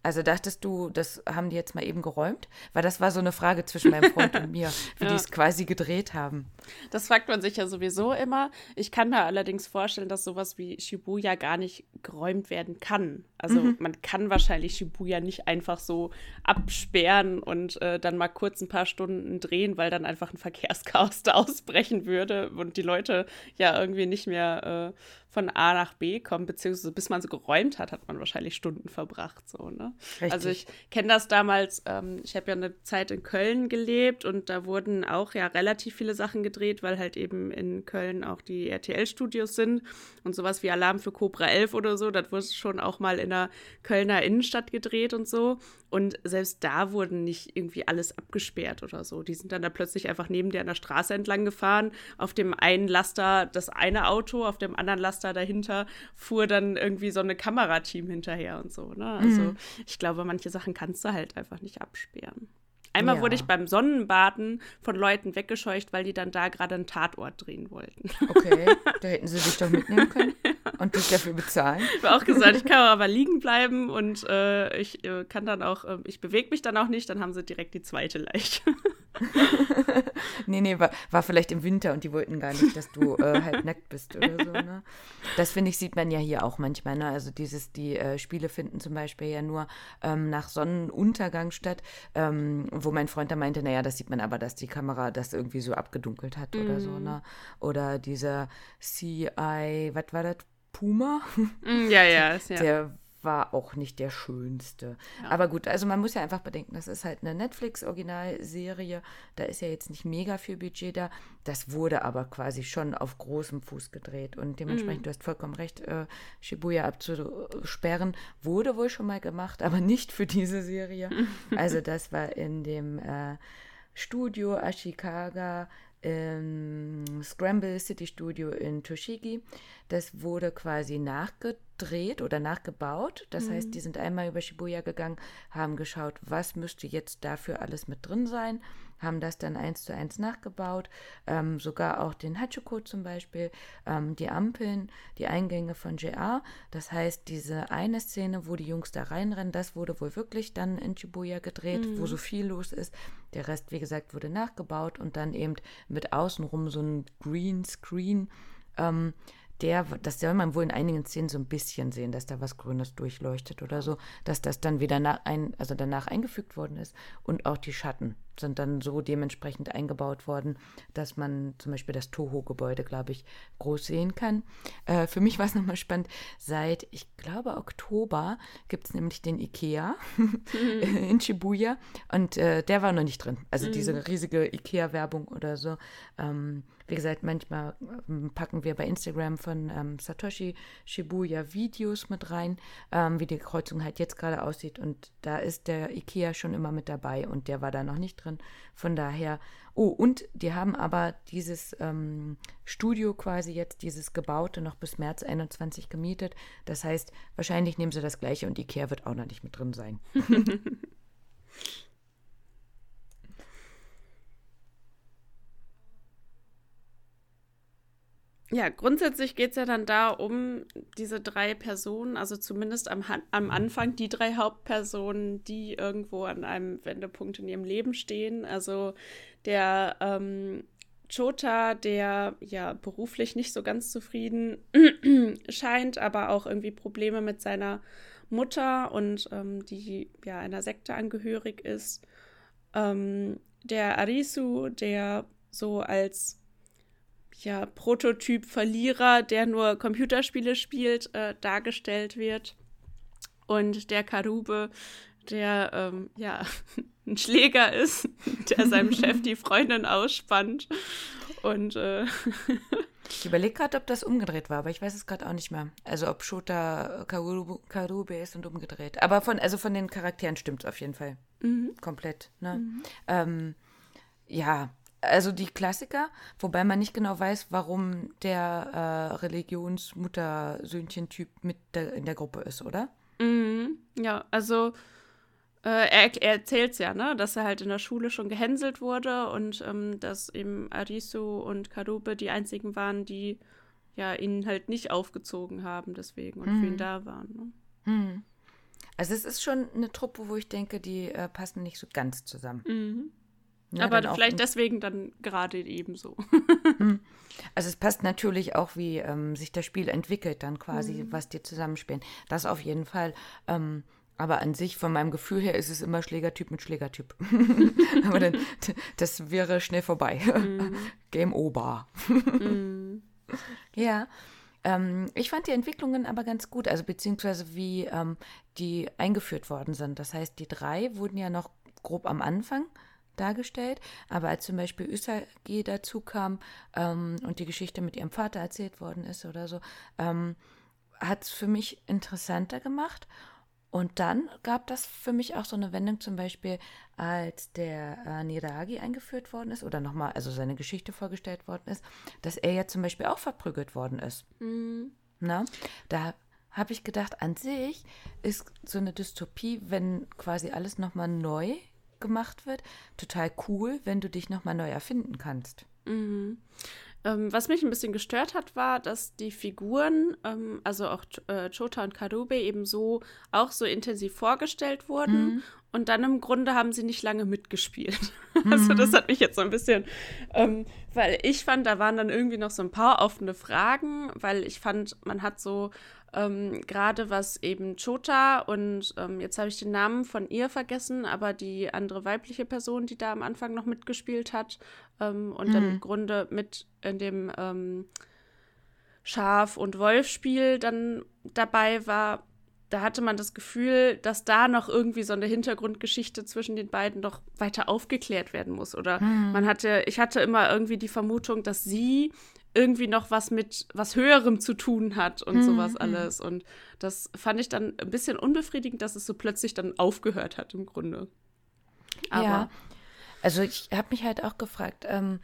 Also dachtest du, das haben die jetzt mal eben geräumt? Weil das war so eine Frage zwischen meinem Freund und mir, wie ja. die es quasi gedreht haben. Das fragt man sich ja sowieso immer. Ich kann mir allerdings vorstellen, dass sowas wie Shibuya gar nicht geräumt werden kann. Also mhm. man kann wahrscheinlich Shibuya nicht einfach so absperren und äh, dann mal kurz ein paar Stunden drehen, weil dann einfach ein Verkehrschaos da ausbrechen würde und die Leute ja irgendwie nicht mehr äh, von A nach B kommen, beziehungsweise bis man so geräumt hat, hat man wahrscheinlich Stunden verbracht. So, ne? Also ich kenne das damals, ähm, ich habe ja eine Zeit in Köln gelebt und da wurden auch ja relativ viele Sachen gedreht, weil halt eben in Köln auch die RTL-Studios sind und sowas wie Alarm für Cobra 11 oder so, das wurde schon auch mal in der Kölner Innenstadt gedreht und so. Und selbst da wurden nicht irgendwie alles abgesperrt oder so. Die sind dann da plötzlich einfach neben dir an der Straße entlang gefahren. Auf dem einen Laster das eine Auto, auf dem anderen Laster dahinter fuhr dann irgendwie so eine Kamerateam hinterher und so. Ne? Also mhm. ich glaube, manche Sachen kannst du halt einfach nicht absperren. Einmal ja. wurde ich beim Sonnenbaden von Leuten weggescheucht, weil die dann da gerade einen Tatort drehen wollten. Okay, da hätten sie dich doch mitnehmen können und dich dafür bezahlen. Ich habe auch gesagt, ich kann aber liegen bleiben und äh, ich äh, kann dann auch, äh, ich bewege mich dann auch nicht, dann haben sie direkt die zweite Leiche. nee, nee, war, war vielleicht im Winter und die wollten gar nicht, dass du äh, halb nackt bist oder so. Ne? Das finde ich, sieht man ja hier auch manchmal. Ne? Also dieses, die äh, Spiele finden zum Beispiel ja nur ähm, nach Sonnenuntergang statt, ähm, wo mein Freund da meinte, naja, das sieht man aber, dass die Kamera das irgendwie so abgedunkelt hat mm. oder so. Mhm. Ne? Oder dieser CI, was war das? Puma? Mm, ja, ja, ja. Der war auch nicht der schönste. Ja. Aber gut, also man muss ja einfach bedenken, das ist halt eine Netflix-Originalserie. Da ist ja jetzt nicht mega viel Budget da. Das wurde aber quasi schon auf großem Fuß gedreht. Und dementsprechend, mhm. du hast vollkommen recht, äh, Shibuya abzusperren, wurde wohl schon mal gemacht, aber nicht für diese Serie. also das war in dem äh, Studio Ashikaga im Scramble City Studio in Toshigi. Das wurde quasi nachgedreht oder nachgebaut. Das mhm. heißt, die sind einmal über Shibuya gegangen, haben geschaut, was müsste jetzt dafür alles mit drin sein haben das dann eins zu eins nachgebaut, ähm, sogar auch den Hachiko zum Beispiel, ähm, die Ampeln, die Eingänge von JR. Das heißt, diese eine Szene, wo die Jungs da reinrennen, das wurde wohl wirklich dann in Shibuya gedreht, mhm. wo so viel los ist. Der Rest, wie gesagt, wurde nachgebaut und dann eben mit außenrum so ein Green Screen. Ähm, der, das soll man wohl in einigen Szenen so ein bisschen sehen, dass da was Grünes durchleuchtet oder so, dass das dann wieder nach ein, also danach eingefügt worden ist und auch die Schatten sind dann so dementsprechend eingebaut worden, dass man zum Beispiel das Toho-Gebäude, glaube ich, groß sehen kann. Äh, für mich war es nochmal spannend, seit, ich glaube, Oktober gibt es nämlich den Ikea in Shibuya und äh, der war noch nicht drin. Also mhm. diese riesige Ikea-Werbung oder so. Ähm, wie gesagt, manchmal ähm, packen wir bei Instagram von ähm, Satoshi Shibuya Videos mit rein, ähm, wie die Kreuzung halt jetzt gerade aussieht. Und da ist der Ikea schon immer mit dabei und der war da noch nicht drin. Von daher, oh, und die haben aber dieses ähm, Studio quasi jetzt, dieses Gebaute, noch bis März 21 gemietet. Das heißt, wahrscheinlich nehmen sie das gleiche und Ikea wird auch noch nicht mit drin sein. Ja, grundsätzlich geht es ja dann da um diese drei Personen, also zumindest am, am Anfang die drei Hauptpersonen, die irgendwo an einem Wendepunkt in ihrem Leben stehen. Also der ähm, Chota, der ja beruflich nicht so ganz zufrieden scheint, aber auch irgendwie Probleme mit seiner Mutter und ähm, die ja einer Sekte angehörig ist. Ähm, der Arisu, der so als ja, Prototyp Verlierer, der nur Computerspiele spielt, äh, dargestellt wird. Und der Karube, der ähm, ja ein Schläger ist, der seinem Chef die Freundin ausspannt. Und äh, ich überlege gerade, ob das umgedreht war, aber ich weiß es gerade auch nicht mehr. Also ob Shota Karube, Karube ist und umgedreht. Aber von, also von den Charakteren stimmt es auf jeden Fall. Mhm. Komplett. Ne? Mhm. Ähm, ja, also die Klassiker, wobei man nicht genau weiß, warum der äh, Religionsmutter-Söhnchen-Typ mit der, in der Gruppe ist, oder? Mhm. Ja, also äh, er, er erzählt es ja, ne, dass er halt in der Schule schon gehänselt wurde und ähm, dass eben Arisu und Karube die einzigen waren, die ja ihn halt nicht aufgezogen haben, deswegen und mhm. für ihn da waren. Ne? Mhm. Also es ist schon eine Truppe, wo ich denke, die äh, passen nicht so ganz zusammen. Mhm. Ja, Aber vielleicht deswegen dann gerade ebenso. Hm. also es passt natürlich auch, wie ähm, sich das Spiel entwickelt, dann quasi, mhm. was die zusammenspielen. Das auf jeden Fall. Ähm, aber an sich, von meinem Gefühl her, ist es immer Schlägertyp mit Schlägertyp. aber dann, das wäre schnell vorbei. Mhm. Game over. mhm. Ja. Ähm, ich fand die Entwicklungen aber ganz gut, also beziehungsweise wie ähm, die eingeführt worden sind. Das heißt, die drei wurden ja noch grob am Anfang dargestellt. Aber als zum Beispiel Usagi dazu kam ähm, und die Geschichte mit ihrem Vater erzählt worden ist oder so, ähm, hat es für mich interessanter gemacht. Und dann gab das für mich auch so eine Wendung, zum Beispiel, als der äh, Niragi eingeführt worden ist oder nochmal, also seine Geschichte vorgestellt worden ist, dass er ja zum Beispiel auch verprügelt worden ist. Mhm. Na, da habe ich gedacht, an sich ist so eine Dystopie, wenn quasi alles nochmal neu gemacht wird, total cool, wenn du dich nochmal neu erfinden kannst. Mhm. Ähm, was mich ein bisschen gestört hat, war, dass die Figuren, ähm, also auch äh, Chota und Karube, eben so auch so intensiv vorgestellt wurden. Mhm. Und dann im Grunde haben sie nicht lange mitgespielt. Mhm. Also das hat mich jetzt so ein bisschen, ähm, weil ich fand, da waren dann irgendwie noch so ein paar offene Fragen, weil ich fand, man hat so ähm, Gerade was eben Chota und ähm, jetzt habe ich den Namen von ihr vergessen, aber die andere weibliche Person, die da am Anfang noch mitgespielt hat ähm, und mhm. dann im Grunde mit in dem ähm, Schaf- und Wolf-Spiel dann dabei war, da hatte man das Gefühl, dass da noch irgendwie so eine Hintergrundgeschichte zwischen den beiden noch weiter aufgeklärt werden muss. Oder mhm. man hatte, ich hatte immer irgendwie die Vermutung, dass sie irgendwie noch was mit was Höherem zu tun hat und mhm. sowas alles. Und das fand ich dann ein bisschen unbefriedigend, dass es so plötzlich dann aufgehört hat im Grunde. Aber ja. Also ich habe mich halt auch gefragt, ähm,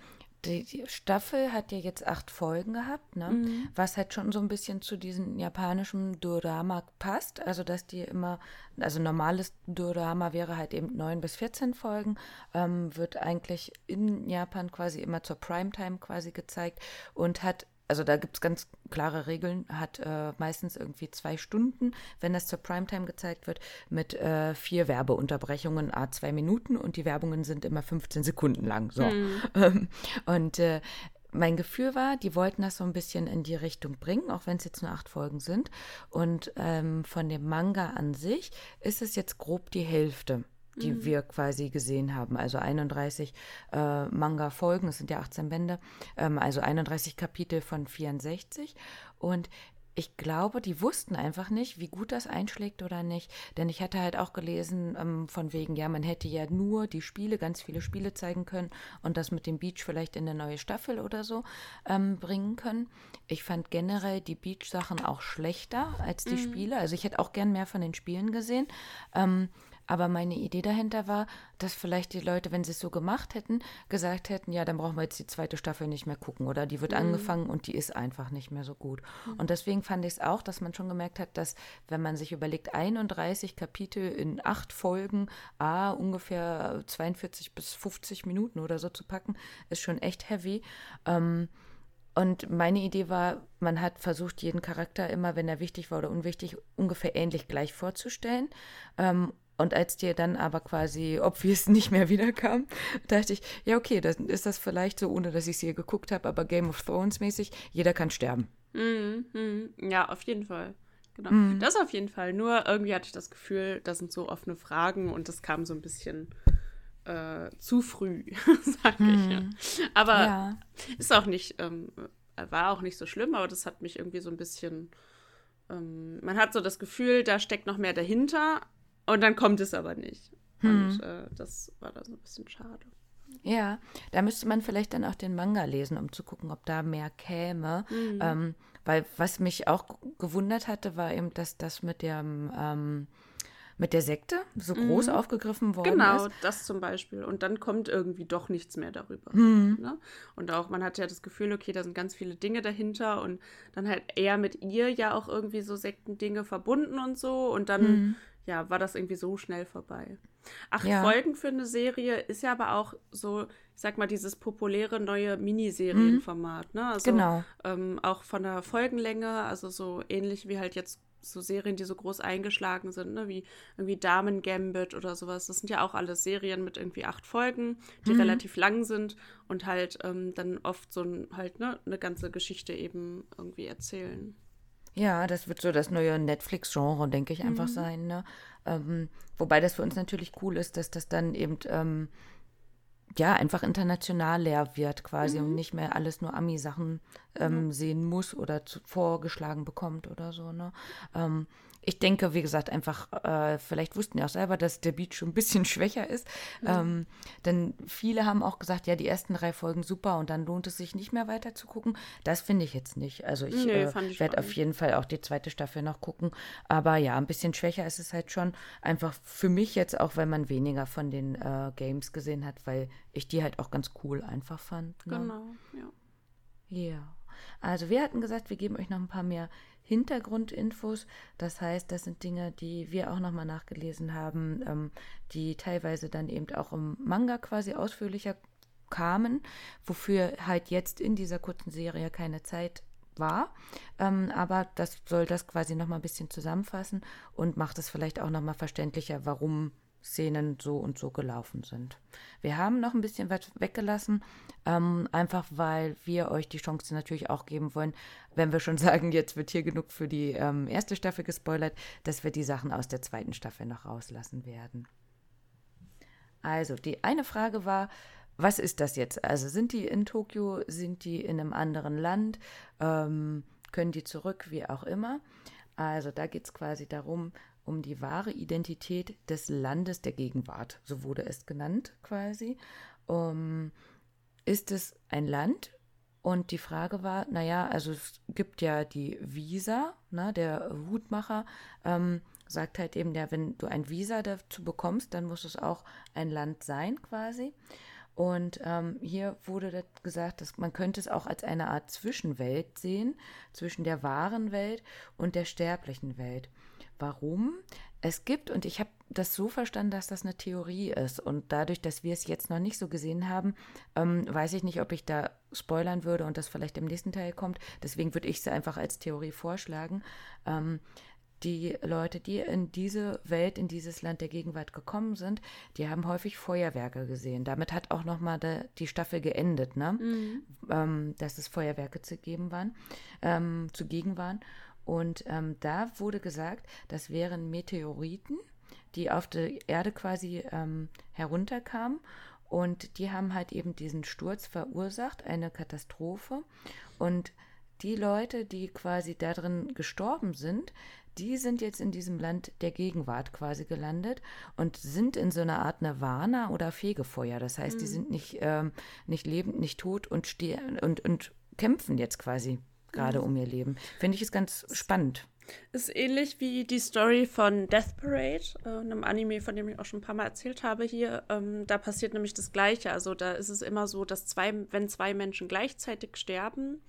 die, die, Staffel hat ja jetzt acht Folgen gehabt, ne? Mhm. was halt schon so ein bisschen zu diesem japanischen Dorama passt. Also, dass die immer, also normales Dorama wäre halt eben neun bis 14 Folgen, ähm, wird eigentlich in Japan quasi immer zur Primetime quasi gezeigt und hat also da gibt es ganz klare Regeln, hat äh, meistens irgendwie zwei Stunden, wenn das zur Primetime gezeigt wird, mit äh, vier Werbeunterbrechungen, a zwei Minuten und die Werbungen sind immer 15 Sekunden lang. So. Mhm. und äh, mein Gefühl war, die wollten das so ein bisschen in die Richtung bringen, auch wenn es jetzt nur acht Folgen sind. Und ähm, von dem Manga an sich ist es jetzt grob die Hälfte die mhm. wir quasi gesehen haben. Also 31 äh, Manga-Folgen, es sind ja 18 Bände, ähm, also 31 Kapitel von 64. Und ich glaube, die wussten einfach nicht, wie gut das einschlägt oder nicht. Denn ich hatte halt auch gelesen, ähm, von wegen, ja, man hätte ja nur die Spiele, ganz viele Spiele zeigen können und das mit dem Beach vielleicht in eine neue Staffel oder so ähm, bringen können. Ich fand generell die Beach-Sachen auch schlechter als die mhm. Spiele. Also ich hätte auch gern mehr von den Spielen gesehen. Ähm, aber meine Idee dahinter war, dass vielleicht die Leute, wenn sie es so gemacht hätten, gesagt hätten, ja, dann brauchen wir jetzt die zweite Staffel nicht mehr gucken oder die wird mhm. angefangen und die ist einfach nicht mehr so gut. Mhm. Und deswegen fand ich es auch, dass man schon gemerkt hat, dass wenn man sich überlegt, 31 Kapitel in acht Folgen, a ungefähr 42 bis 50 Minuten oder so zu packen, ist schon echt heavy. Ähm, und meine Idee war, man hat versucht, jeden Charakter immer, wenn er wichtig war oder unwichtig, ungefähr ähnlich gleich vorzustellen. Ähm, und als dir dann aber quasi obvious nicht mehr wiederkam, dachte ich, ja, okay, dann ist das vielleicht so, ohne dass ich es hier geguckt habe, aber Game of Thrones mäßig, jeder kann sterben. Mm, mm, ja, auf jeden Fall. Genau. Mm. Das auf jeden Fall. Nur irgendwie hatte ich das Gefühl, das sind so offene Fragen und das kam so ein bisschen äh, zu früh, sag ich ja. Mhm. Aber ja. ist auch nicht, ähm, war auch nicht so schlimm, aber das hat mich irgendwie so ein bisschen ähm, man hat so das Gefühl, da steckt noch mehr dahinter, und dann kommt es aber nicht. Hm. Und äh, das war da so ein bisschen schade. Ja, da müsste man vielleicht dann auch den Manga lesen, um zu gucken, ob da mehr käme. Mhm. Ähm, weil was mich auch gewundert hatte, war eben, dass das mit dem ähm, mit der Sekte so mhm. groß aufgegriffen worden genau, ist. Genau, das zum Beispiel. Und dann kommt irgendwie doch nichts mehr darüber. Mhm. Ne? Und auch, man hat ja das Gefühl, okay, da sind ganz viele Dinge dahinter und dann halt eher mit ihr ja auch irgendwie so Sektendinge verbunden und so. Und dann mhm ja, war das irgendwie so schnell vorbei. Acht ja. Folgen für eine Serie ist ja aber auch so, ich sag mal, dieses populäre neue Miniserienformat, mhm. ne? Also, genau. Ähm, auch von der Folgenlänge, also so ähnlich wie halt jetzt so Serien, die so groß eingeschlagen sind, ne? wie irgendwie Damen Gambit oder sowas. Das sind ja auch alles Serien mit irgendwie acht Folgen, die mhm. relativ lang sind und halt ähm, dann oft so ein, halt ne, eine ganze Geschichte eben irgendwie erzählen. Ja, das wird so das neue Netflix-Genre, denke ich, einfach mhm. sein. Ne? Ähm, wobei das für uns natürlich cool ist, dass das dann eben ähm, ja einfach international leer wird quasi mhm. und nicht mehr alles nur Ami-Sachen ähm, mhm. sehen muss oder zu, vorgeschlagen bekommt oder so. Ne? Ich denke, wie gesagt, einfach, äh, vielleicht wussten ja auch selber, dass der Beat schon ein bisschen schwächer ist. Mhm. Ähm, denn viele haben auch gesagt, ja, die ersten drei Folgen super und dann lohnt es sich nicht mehr weiter zu gucken. Das finde ich jetzt nicht. Also ich, nee, äh, werde auf jeden Fall auch die zweite Staffel noch gucken. Aber ja, ein bisschen schwächer ist es halt schon. Einfach für mich jetzt auch, weil man weniger von den äh, Games gesehen hat, weil ich die halt auch ganz cool einfach fand. Ne? Genau, ja. Ja. Also wir hatten gesagt, wir geben euch noch ein paar mehr Hintergrundinfos. Das heißt, das sind Dinge, die wir auch nochmal nachgelesen haben, ähm, die teilweise dann eben auch im Manga quasi ausführlicher kamen, wofür halt jetzt in dieser kurzen Serie keine Zeit war. Ähm, aber das soll das quasi nochmal ein bisschen zusammenfassen und macht es vielleicht auch nochmal verständlicher, warum Szenen so und so gelaufen sind. Wir haben noch ein bisschen was weggelassen, ähm, einfach weil wir euch die Chance natürlich auch geben wollen, wenn wir schon sagen, jetzt wird hier genug für die ähm, erste Staffel gespoilert, dass wir die Sachen aus der zweiten Staffel noch rauslassen werden. Also, die eine Frage war, was ist das jetzt? Also sind die in Tokio, sind die in einem anderen Land, ähm, können die zurück, wie auch immer. Also da geht es quasi darum, um die wahre Identität des Landes der Gegenwart, so wurde es genannt quasi. Um, ist es ein Land Und die Frage war, naja, also es gibt ja die Visa, ne, der Hutmacher ähm, sagt halt eben, ja, wenn du ein Visa dazu bekommst, dann muss es auch ein Land sein quasi. Und ähm, hier wurde gesagt, dass man könnte es auch als eine Art Zwischenwelt sehen, zwischen der wahren Welt und der sterblichen Welt. Warum? Es gibt, und ich habe das so verstanden, dass das eine Theorie ist. Und dadurch, dass wir es jetzt noch nicht so gesehen haben, ähm, weiß ich nicht, ob ich da spoilern würde und das vielleicht im nächsten Teil kommt. Deswegen würde ich es einfach als Theorie vorschlagen. Ähm, die Leute, die in diese Welt, in dieses Land der Gegenwart gekommen sind, die haben häufig Feuerwerke gesehen. Damit hat auch nochmal die Staffel geendet, ne? Mhm. Ähm, dass es Feuerwerke zu geben waren, ähm, zugegen waren. Und ähm, da wurde gesagt, das wären Meteoriten, die auf die Erde quasi ähm, herunterkamen. Und die haben halt eben diesen Sturz verursacht, eine Katastrophe. Und die Leute, die quasi darin gestorben sind, die sind jetzt in diesem Land der Gegenwart quasi gelandet und sind in so einer Art Nirvana oder Fegefeuer. Das heißt, mhm. die sind nicht, ähm, nicht lebend, nicht tot und und, und kämpfen jetzt quasi gerade mhm. um ihr Leben. Finde ich es ganz spannend. Ist ähnlich wie die Story von Death Parade, äh, einem Anime, von dem ich auch schon ein paar Mal erzählt habe hier. Ähm, da passiert nämlich das Gleiche. Also da ist es immer so, dass zwei, wenn zwei Menschen gleichzeitig sterben,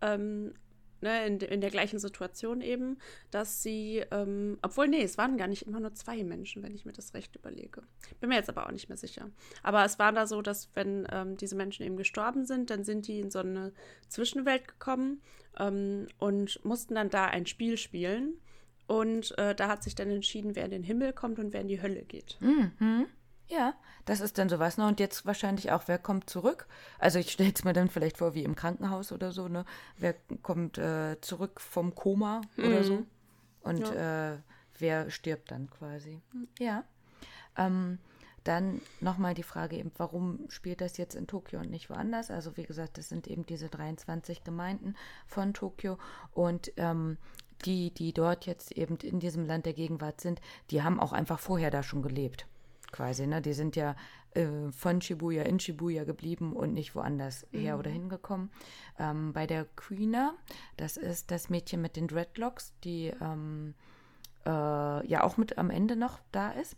ähm, ne, in, in der gleichen Situation eben, dass sie, ähm, obwohl, nee, es waren gar nicht immer nur zwei Menschen, wenn ich mir das recht überlege. Bin mir jetzt aber auch nicht mehr sicher. Aber es war da so, dass wenn ähm, diese Menschen eben gestorben sind, dann sind die in so eine Zwischenwelt gekommen ähm, und mussten dann da ein Spiel spielen. Und äh, da hat sich dann entschieden, wer in den Himmel kommt und wer in die Hölle geht. Mhm. Ja, das ist dann sowas. Ne? Und jetzt wahrscheinlich auch, wer kommt zurück? Also ich stelle es mir dann vielleicht vor, wie im Krankenhaus oder so, ne? Wer kommt äh, zurück vom Koma mhm. oder so? Und ja. äh, wer stirbt dann quasi? Mhm. Ja. Ähm, dann nochmal die Frage eben, warum spielt das jetzt in Tokio und nicht woanders? Also wie gesagt, das sind eben diese 23 Gemeinden von Tokio und ähm, die, die dort jetzt eben in diesem Land der Gegenwart sind, die haben auch einfach vorher da schon gelebt quasi. Ne? Die sind ja äh, von Shibuya in Shibuya geblieben und nicht woanders mhm. her oder hingekommen. Ähm, bei der Queena, das ist das Mädchen mit den Dreadlocks, die ähm, äh, ja auch mit am Ende noch da ist.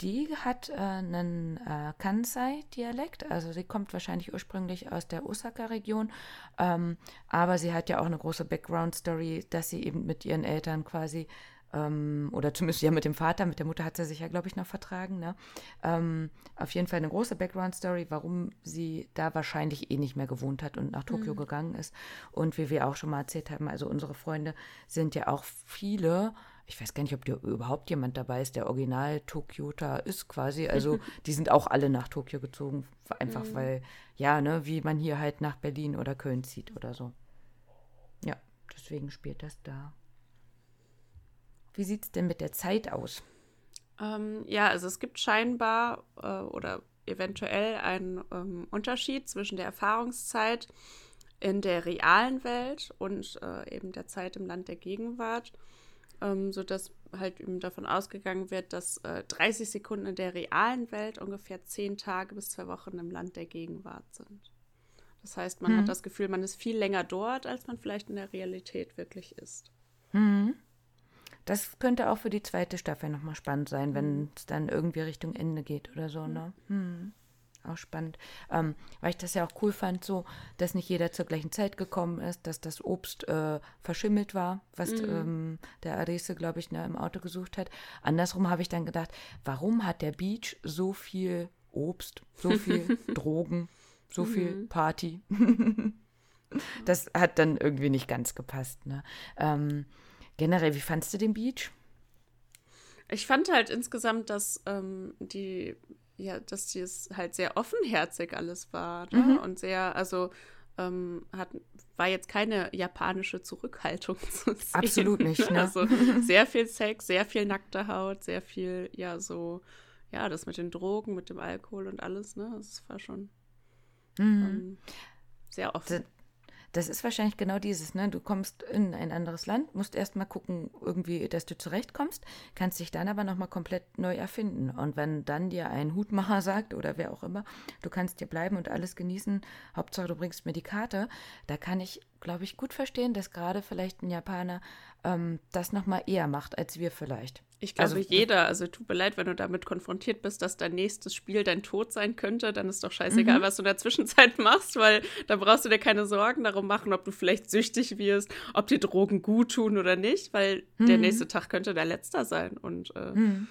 Die hat äh, einen äh, Kansai-Dialekt, also sie kommt wahrscheinlich ursprünglich aus der Osaka-Region, ähm, aber sie hat ja auch eine große Background-Story, dass sie eben mit ihren Eltern quasi ähm, oder zumindest ja mit dem Vater, mit der Mutter hat sie sich ja, glaube ich, noch vertragen. Ne? Ähm, auf jeden Fall eine große Background-Story, warum sie da wahrscheinlich eh nicht mehr gewohnt hat und nach Tokio mhm. gegangen ist. Und wie wir auch schon mal erzählt haben, also unsere Freunde sind ja auch viele. Ich weiß gar nicht, ob da überhaupt jemand dabei ist, der original Tokyota ist quasi. Also die sind auch alle nach Tokio gezogen, einfach mhm. weil, ja, ne, wie man hier halt nach Berlin oder Köln zieht oder so. Ja, deswegen spielt das da. Wie sieht es denn mit der Zeit aus? Ähm, ja, also es gibt scheinbar äh, oder eventuell einen ähm, Unterschied zwischen der Erfahrungszeit in der realen Welt und äh, eben der Zeit im Land der Gegenwart, ähm, sodass halt eben davon ausgegangen wird, dass äh, 30 Sekunden in der realen Welt ungefähr 10 Tage bis zwei Wochen im Land der Gegenwart sind. Das heißt, man hm. hat das Gefühl, man ist viel länger dort, als man vielleicht in der Realität wirklich ist. Hm. Das könnte auch für die zweite Staffel nochmal spannend sein, wenn mhm. es dann irgendwie Richtung Ende geht oder so, ne? Hm. Auch spannend. Ähm, weil ich das ja auch cool fand, so, dass nicht jeder zur gleichen Zeit gekommen ist, dass das Obst äh, verschimmelt war, was mhm. ähm, der Arese, glaube ich, ne, im Auto gesucht hat. Andersrum habe ich dann gedacht, warum hat der Beach so viel Obst, so viel Drogen, so viel mhm. Party? das hat dann irgendwie nicht ganz gepasst. Ne? Ähm, Generell, wie fandst du den Beach? Ich fand halt insgesamt, dass ähm, die, ja, dass es halt sehr offenherzig alles war. Ne? Mhm. Und sehr, also ähm, hat, war jetzt keine japanische Zurückhaltung zu sehen. Absolut nicht, ne? Also sehr viel Sex, sehr viel nackte Haut, sehr viel, ja, so, ja, das mit den Drogen, mit dem Alkohol und alles, ne? Das war schon mhm. ähm, sehr offen das ist wahrscheinlich genau dieses, ne? Du kommst in ein anderes Land, musst erstmal gucken, irgendwie, dass du zurechtkommst, kannst dich dann aber nochmal komplett neu erfinden. Und wenn dann dir ein Hutmacher sagt oder wer auch immer, du kannst hier bleiben und alles genießen, Hauptsache du bringst mir die Karte, da kann ich, glaube ich, gut verstehen, dass gerade vielleicht ein Japaner ähm, das nochmal eher macht als wir vielleicht. Ich glaube, also, jeder, also tut mir leid, wenn du damit konfrontiert bist, dass dein nächstes Spiel dein Tod sein könnte, dann ist doch scheißegal, mhm. was du in der Zwischenzeit machst, weil da brauchst du dir keine Sorgen darum machen, ob du vielleicht süchtig wirst, ob dir Drogen gut tun oder nicht, weil mhm. der nächste Tag könnte der letzte sein. Und äh, mhm.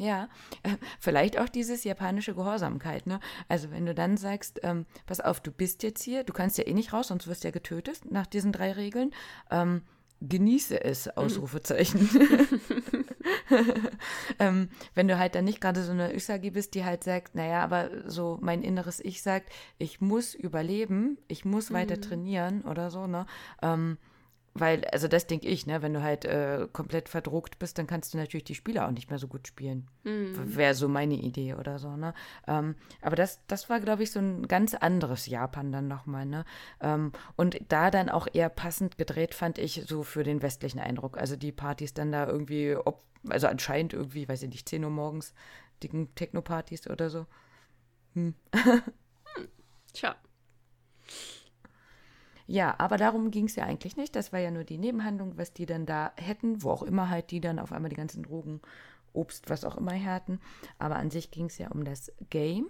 Ja. Äh, vielleicht auch dieses japanische Gehorsamkeit, ne? Also wenn du dann sagst, ähm, pass auf, du bist jetzt hier, du kannst ja eh nicht raus, sonst wirst du ja getötet nach diesen drei Regeln. Ähm, genieße es, mhm. Ausrufezeichen. ähm, wenn du halt dann nicht gerade so eine Usagi bist, die halt sagt, naja, aber so mein inneres Ich sagt, ich muss überleben, ich muss weiter mhm. trainieren oder so, ne? Ähm, weil, also das denke ich, ne, wenn du halt äh, komplett verdruckt bist, dann kannst du natürlich die Spiele auch nicht mehr so gut spielen. Mhm. Wäre so meine Idee oder so, ne? Ähm, aber das, das war, glaube ich, so ein ganz anderes Japan dann nochmal, ne? Ähm, und da dann auch eher passend gedreht, fand ich, so für den westlichen Eindruck. Also die Partys dann da irgendwie, ob, also anscheinend irgendwie, weiß ich nicht, 10 Uhr morgens, dicken Techno-Partys oder so. Hm. Tja. Ja, aber darum ging es ja eigentlich nicht. Das war ja nur die Nebenhandlung, was die dann da hätten, wo auch immer halt die dann auf einmal die ganzen Drogen, Obst, was auch immer hatten. Aber an sich ging es ja um das Game.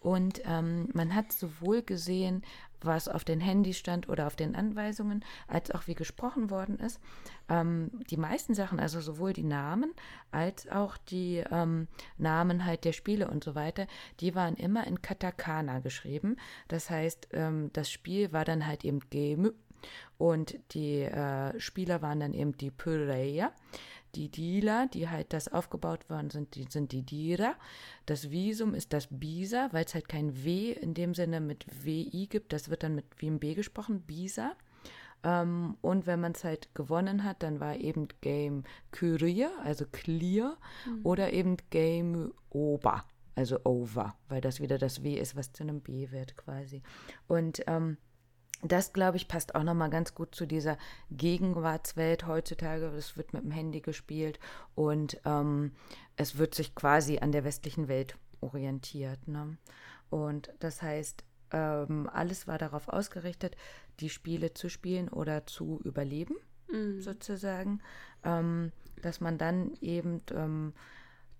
Und ähm, man hat sowohl gesehen, was auf den Handys stand oder auf den Anweisungen, als auch wie gesprochen worden ist. Ähm, die meisten Sachen, also sowohl die Namen als auch die ähm, Namen halt der Spiele und so weiter, die waren immer in Katakana geschrieben. Das heißt, ähm, das Spiel war dann halt eben Game und die äh, Spieler waren dann eben die Player die Dealer, die halt das aufgebaut worden sind, die sind die Dira. Das Visum ist das Bisa, weil es halt kein W in dem Sinne mit WI gibt. Das wird dann mit wie im B gesprochen, Bisa. Ähm, und wenn man es halt gewonnen hat, dann war eben Game Kyrie, also Clear, mhm. oder eben Game Ober, also Over, weil das wieder das W ist, was zu einem B wird quasi. Und ähm, das, glaube ich, passt auch nochmal ganz gut zu dieser Gegenwartswelt heutzutage. Es wird mit dem Handy gespielt und ähm, es wird sich quasi an der westlichen Welt orientiert. Ne? Und das heißt, ähm, alles war darauf ausgerichtet, die Spiele zu spielen oder zu überleben, mhm. sozusagen. Ähm, dass man dann eben ähm,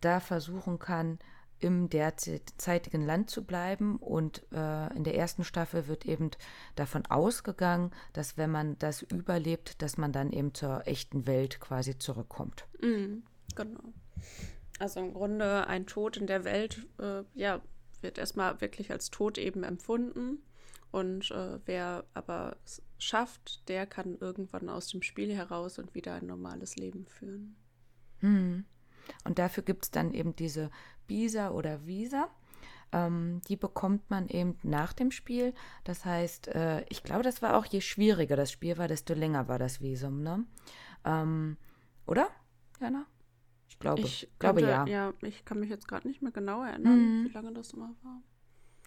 da versuchen kann, im derzeitigen Land zu bleiben. Und äh, in der ersten Staffel wird eben davon ausgegangen, dass wenn man das überlebt, dass man dann eben zur echten Welt quasi zurückkommt. Mhm, genau. Also im Grunde ein Tod in der Welt, äh, ja, wird erstmal wirklich als Tod eben empfunden. Und äh, wer aber es schafft, der kann irgendwann aus dem Spiel heraus und wieder ein normales Leben führen. Mhm. Und dafür gibt es dann eben diese Bisa oder Visa. Ähm, die bekommt man eben nach dem Spiel. Das heißt, äh, ich glaube, das war auch je schwieriger das Spiel war, desto länger war das Visum, ne? Ähm, oder, Jana? Ich glaube, ich glaube könnte, ja. Ja, ich kann mich jetzt gerade nicht mehr genau erinnern, mhm. wie lange das immer war.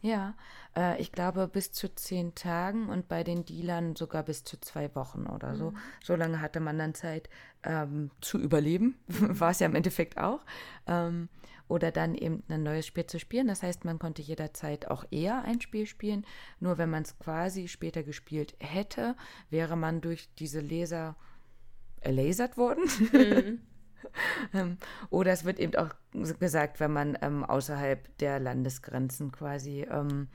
Ja, äh, ich glaube bis zu zehn Tagen und bei den Dealern sogar bis zu zwei Wochen oder mhm. so. So lange hatte man dann Zeit ähm, zu überleben, war es ja im Endeffekt auch. Ähm, oder dann eben ein neues Spiel zu spielen. Das heißt, man konnte jederzeit auch eher ein Spiel spielen. Nur wenn man es quasi später gespielt hätte, wäre man durch diese Leser erlasert worden. Mhm. Ähm, oder es wird eben auch gesagt, wenn man ähm, außerhalb der Landesgrenzen quasi ähm,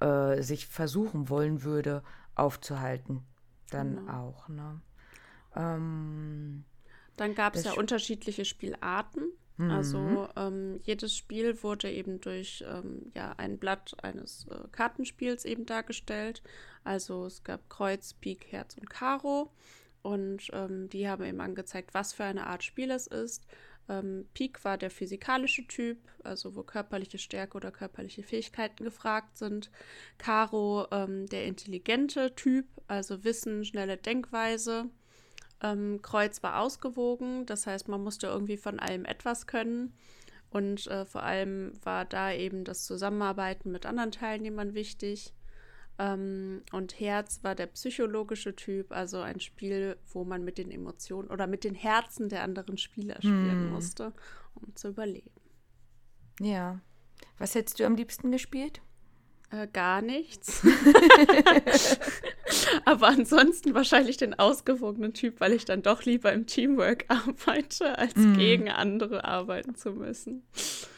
äh, sich versuchen wollen würde, aufzuhalten. Dann genau. auch. Ne? Ähm, dann gab es ja unterschiedliche Spielarten. Mhm. Also ähm, jedes Spiel wurde eben durch ähm, ja, ein Blatt eines äh, Kartenspiels eben dargestellt. Also es gab Kreuz, Pik, Herz und Karo. Und ähm, die haben eben angezeigt, was für eine Art Spiel es ist. Ähm, Peak war der physikalische Typ, also wo körperliche Stärke oder körperliche Fähigkeiten gefragt sind. Caro ähm, der intelligente Typ, also Wissen, schnelle Denkweise. Ähm, Kreuz war ausgewogen, das heißt, man musste irgendwie von allem etwas können. Und äh, vor allem war da eben das Zusammenarbeiten mit anderen Teilnehmern wichtig. Ähm, und Herz war der psychologische Typ, also ein Spiel, wo man mit den Emotionen oder mit den Herzen der anderen Spieler spielen hm. musste, um zu überleben. Ja. Was hättest du am liebsten gespielt? Äh, gar nichts. Aber ansonsten wahrscheinlich den ausgewogenen Typ, weil ich dann doch lieber im Teamwork arbeite, als mm. gegen andere arbeiten zu müssen.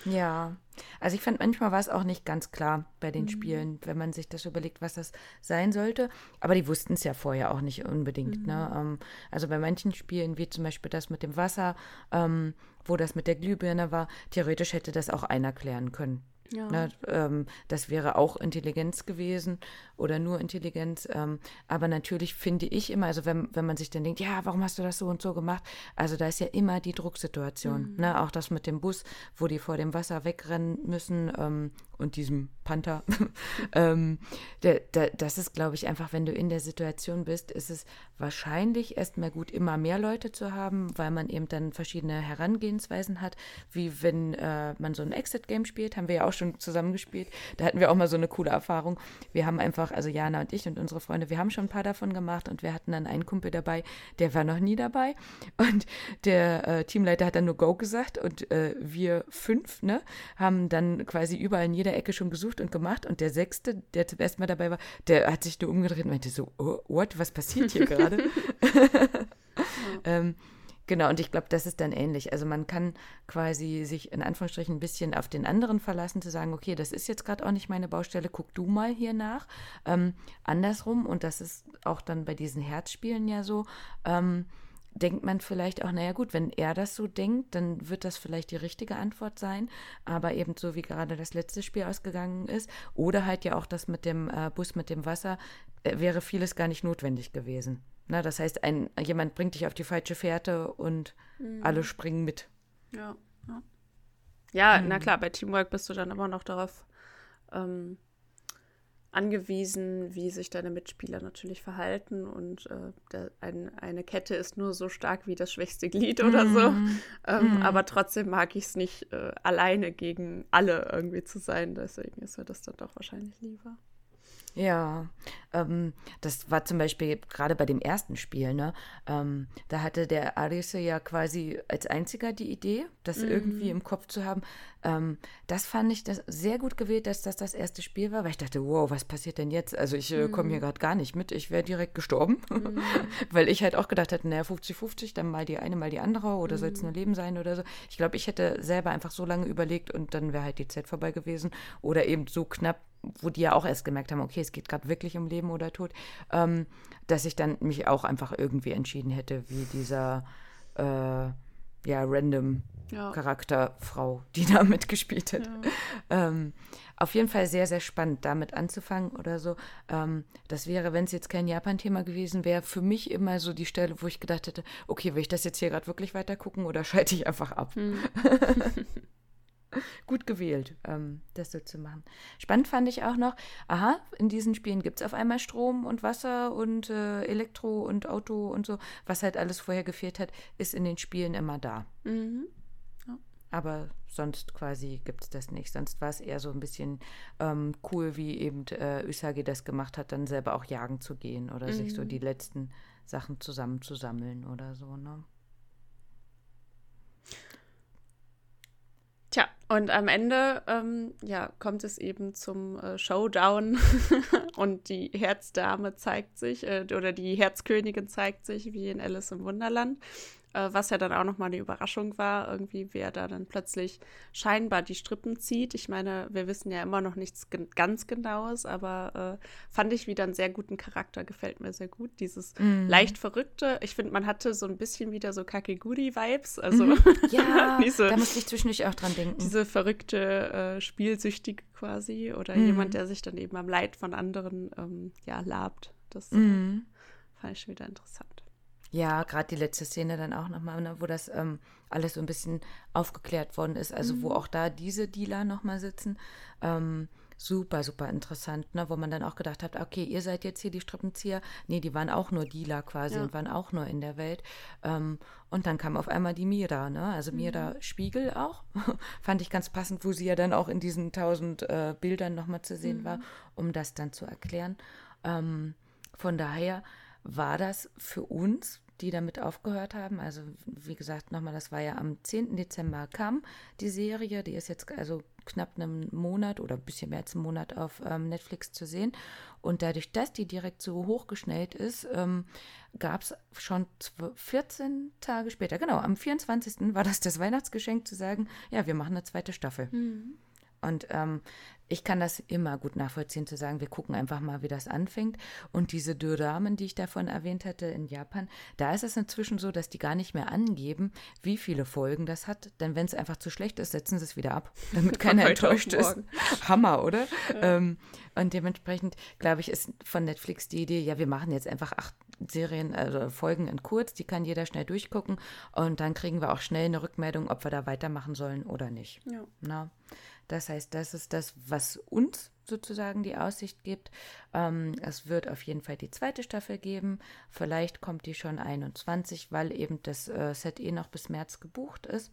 Ja, also ich fand manchmal war es auch nicht ganz klar bei den mm. Spielen, wenn man sich das überlegt, was das sein sollte. Aber die wussten es ja vorher auch nicht unbedingt. Ne? Mhm. Ähm, also bei manchen Spielen, wie zum Beispiel das mit dem Wasser, ähm, wo das mit der Glühbirne war, theoretisch hätte das auch einer klären können. Ja. Ne, ähm, das wäre auch Intelligenz gewesen oder nur Intelligenz. Ähm, aber natürlich finde ich immer, also wenn, wenn man sich dann denkt, ja, warum hast du das so und so gemacht? Also da ist ja immer die Drucksituation. Mhm. Ne? Auch das mit dem Bus, wo die vor dem Wasser wegrennen müssen ähm, und diesem Panther. ähm, der, der, das ist, glaube ich, einfach, wenn du in der Situation bist, ist es wahrscheinlich erstmal gut, immer mehr Leute zu haben, weil man eben dann verschiedene Herangehensweisen hat, wie wenn äh, man so ein Exit-Game spielt, haben wir ja auch schon zusammengespielt. Da hatten wir auch mal so eine coole Erfahrung. Wir haben einfach, also Jana und ich und unsere Freunde, wir haben schon ein paar davon gemacht und wir hatten dann einen Kumpel dabei, der war noch nie dabei. Und der äh, Teamleiter hat dann nur Go gesagt und äh, wir fünf, ne, haben dann quasi überall in jeder Ecke schon gesucht und gemacht. Und der Sechste, der zum ersten Mal dabei war, der hat sich nur umgedreht und meinte so, oh, what, was passiert hier gerade? ähm, Genau, und ich glaube, das ist dann ähnlich. Also man kann quasi sich in Anführungsstrichen ein bisschen auf den anderen verlassen, zu sagen, okay, das ist jetzt gerade auch nicht meine Baustelle, guck du mal hier nach. Ähm, andersrum, und das ist auch dann bei diesen Herzspielen ja so, ähm, denkt man vielleicht auch, naja gut, wenn er das so denkt, dann wird das vielleicht die richtige Antwort sein. Aber eben so wie gerade das letzte Spiel ausgegangen ist, oder halt ja auch das mit dem äh, Bus mit dem Wasser, äh, wäre vieles gar nicht notwendig gewesen. Na, das heißt, ein, jemand bringt dich auf die falsche Fährte und mhm. alle springen mit. Ja, ja. ja mhm. na klar, bei Teamwork bist du dann immer noch darauf ähm, angewiesen, wie sich deine Mitspieler natürlich verhalten. Und äh, der, ein, eine Kette ist nur so stark wie das schwächste Glied oder mm. so. Mhm. Ähm, mm. Aber trotzdem mag ich es nicht, äh, alleine gegen alle irgendwie zu sein. Deswegen ist mir das dann doch wahrscheinlich lieber. Ja, ähm, das war zum Beispiel gerade bei dem ersten Spiel, ne? Ähm, da hatte der Arise ja quasi als einziger die Idee, das mhm. irgendwie im Kopf zu haben. Ähm, das fand ich das sehr gut gewählt, dass das das erste Spiel war, weil ich dachte, wow, was passiert denn jetzt? Also ich äh, komme hier mhm. gerade gar nicht mit, ich wäre direkt gestorben, mhm. weil ich halt auch gedacht hätte, naja, 50-50, dann mal die eine, mal die andere oder soll es nur mhm. Leben sein oder so. Ich glaube, ich hätte selber einfach so lange überlegt und dann wäre halt die Zeit vorbei gewesen oder eben so knapp, wo die ja auch erst gemerkt haben, okay, es geht gerade wirklich um Leben oder Tod, ähm, dass ich dann mich auch einfach irgendwie entschieden hätte, wie dieser äh, ja, random ja. Charakterfrau, die da mitgespielt hat. Ja. Ähm, auf jeden Fall sehr, sehr spannend, damit anzufangen oder so. Ähm, das wäre, wenn es jetzt kein Japan-Thema gewesen wäre, für mich immer so die Stelle, wo ich gedacht hätte, okay, will ich das jetzt hier gerade wirklich weiter gucken oder schalte ich einfach ab? Hm. Gut gewählt, ähm, das so zu machen. Spannend fand ich auch noch, aha, in diesen Spielen gibt es auf einmal Strom und Wasser und äh, Elektro und Auto und so. Was halt alles vorher gefehlt hat, ist in den Spielen immer da. Mhm. Ja. Aber sonst quasi gibt es das nicht. Sonst war es eher so ein bisschen ähm, cool, wie eben äh, Usagi das gemacht hat, dann selber auch jagen zu gehen oder mhm. sich so mhm. die letzten Sachen zusammenzusammeln oder so, ne? Tja, und am Ende ähm, ja, kommt es eben zum äh, Showdown. Und die Herzdame zeigt sich äh, oder die Herzkönigin zeigt sich wie in Alice im Wunderland äh, was ja dann auch nochmal eine Überraschung war, irgendwie, wer da dann plötzlich scheinbar die Strippen zieht. Ich meine, wir wissen ja immer noch nichts ge ganz Genaues, aber äh, fand ich wieder einen sehr guten Charakter, gefällt mir sehr gut. Dieses mm. leicht verrückte, ich finde, man hatte so ein bisschen wieder so Kakeguri-Vibes. Also mm. ja, diese, da musste ich zwischendurch auch dran denken. Diese verrückte, äh, spielsüchtige quasi oder mm. jemand, der sich dann eben am Leid von anderen ähm, ja, labt. Das mhm. fand ich schon wieder interessant. Ja, gerade die letzte Szene dann auch nochmal, ne, wo das ähm, alles so ein bisschen aufgeklärt worden ist, also mhm. wo auch da diese Dealer nochmal sitzen. Ähm, super, super interessant, ne? wo man dann auch gedacht hat, okay, ihr seid jetzt hier die Strippenzieher. Nee, die waren auch nur Dealer quasi Ja. und waren auch nur in der Welt. Ähm, und dann kam auf einmal die Mira, ne? also Mira Spiegel auch. Fand ich ganz passend, wo sie ja dann auch in diesen tausend äh, Bildern nochmal zu sehen war, um das dann zu erklären. Ähm, von daher war das für uns, die damit aufgehört haben, also wie gesagt, nochmal, das war ja am 10. Dezember kam die Serie, die ist jetzt also knapp einen Monat oder ein bisschen mehr als einen Monat auf ähm, Netflix zu sehen. Und dadurch, dass die direkt so hochgeschnellt ist, ähm, gab es schon zw- 14 Tage später, genau, am 24. war das das Weihnachtsgeschenk zu sagen, ja, wir machen eine zweite Staffel. Und ähm, ich kann das immer gut nachvollziehen, zu sagen, wir gucken einfach mal, wie das anfängt. Und diese Duramen, die ich davon erwähnt hatte in Japan, da ist es inzwischen so, dass die gar nicht mehr angeben, wie viele Folgen das hat. Denn wenn es einfach zu schlecht ist, setzen sie es wieder ab, damit keiner enttäuscht ist. Hammer, oder? Ähm, und dementsprechend, glaube ich, ist von Netflix die Idee, ja, wir machen jetzt einfach acht Serien, also Folgen in kurz, die kann jeder schnell durchgucken und dann kriegen wir auch schnell eine Rückmeldung, ob wir da weitermachen sollen oder nicht. Ja. Na, das heißt, das ist das, was uns sozusagen die Aussicht gibt. Ähm, es wird auf jeden Fall die zweite Staffel geben. Vielleicht kommt die schon 21, weil eben das äh, Set eh noch bis März gebucht ist.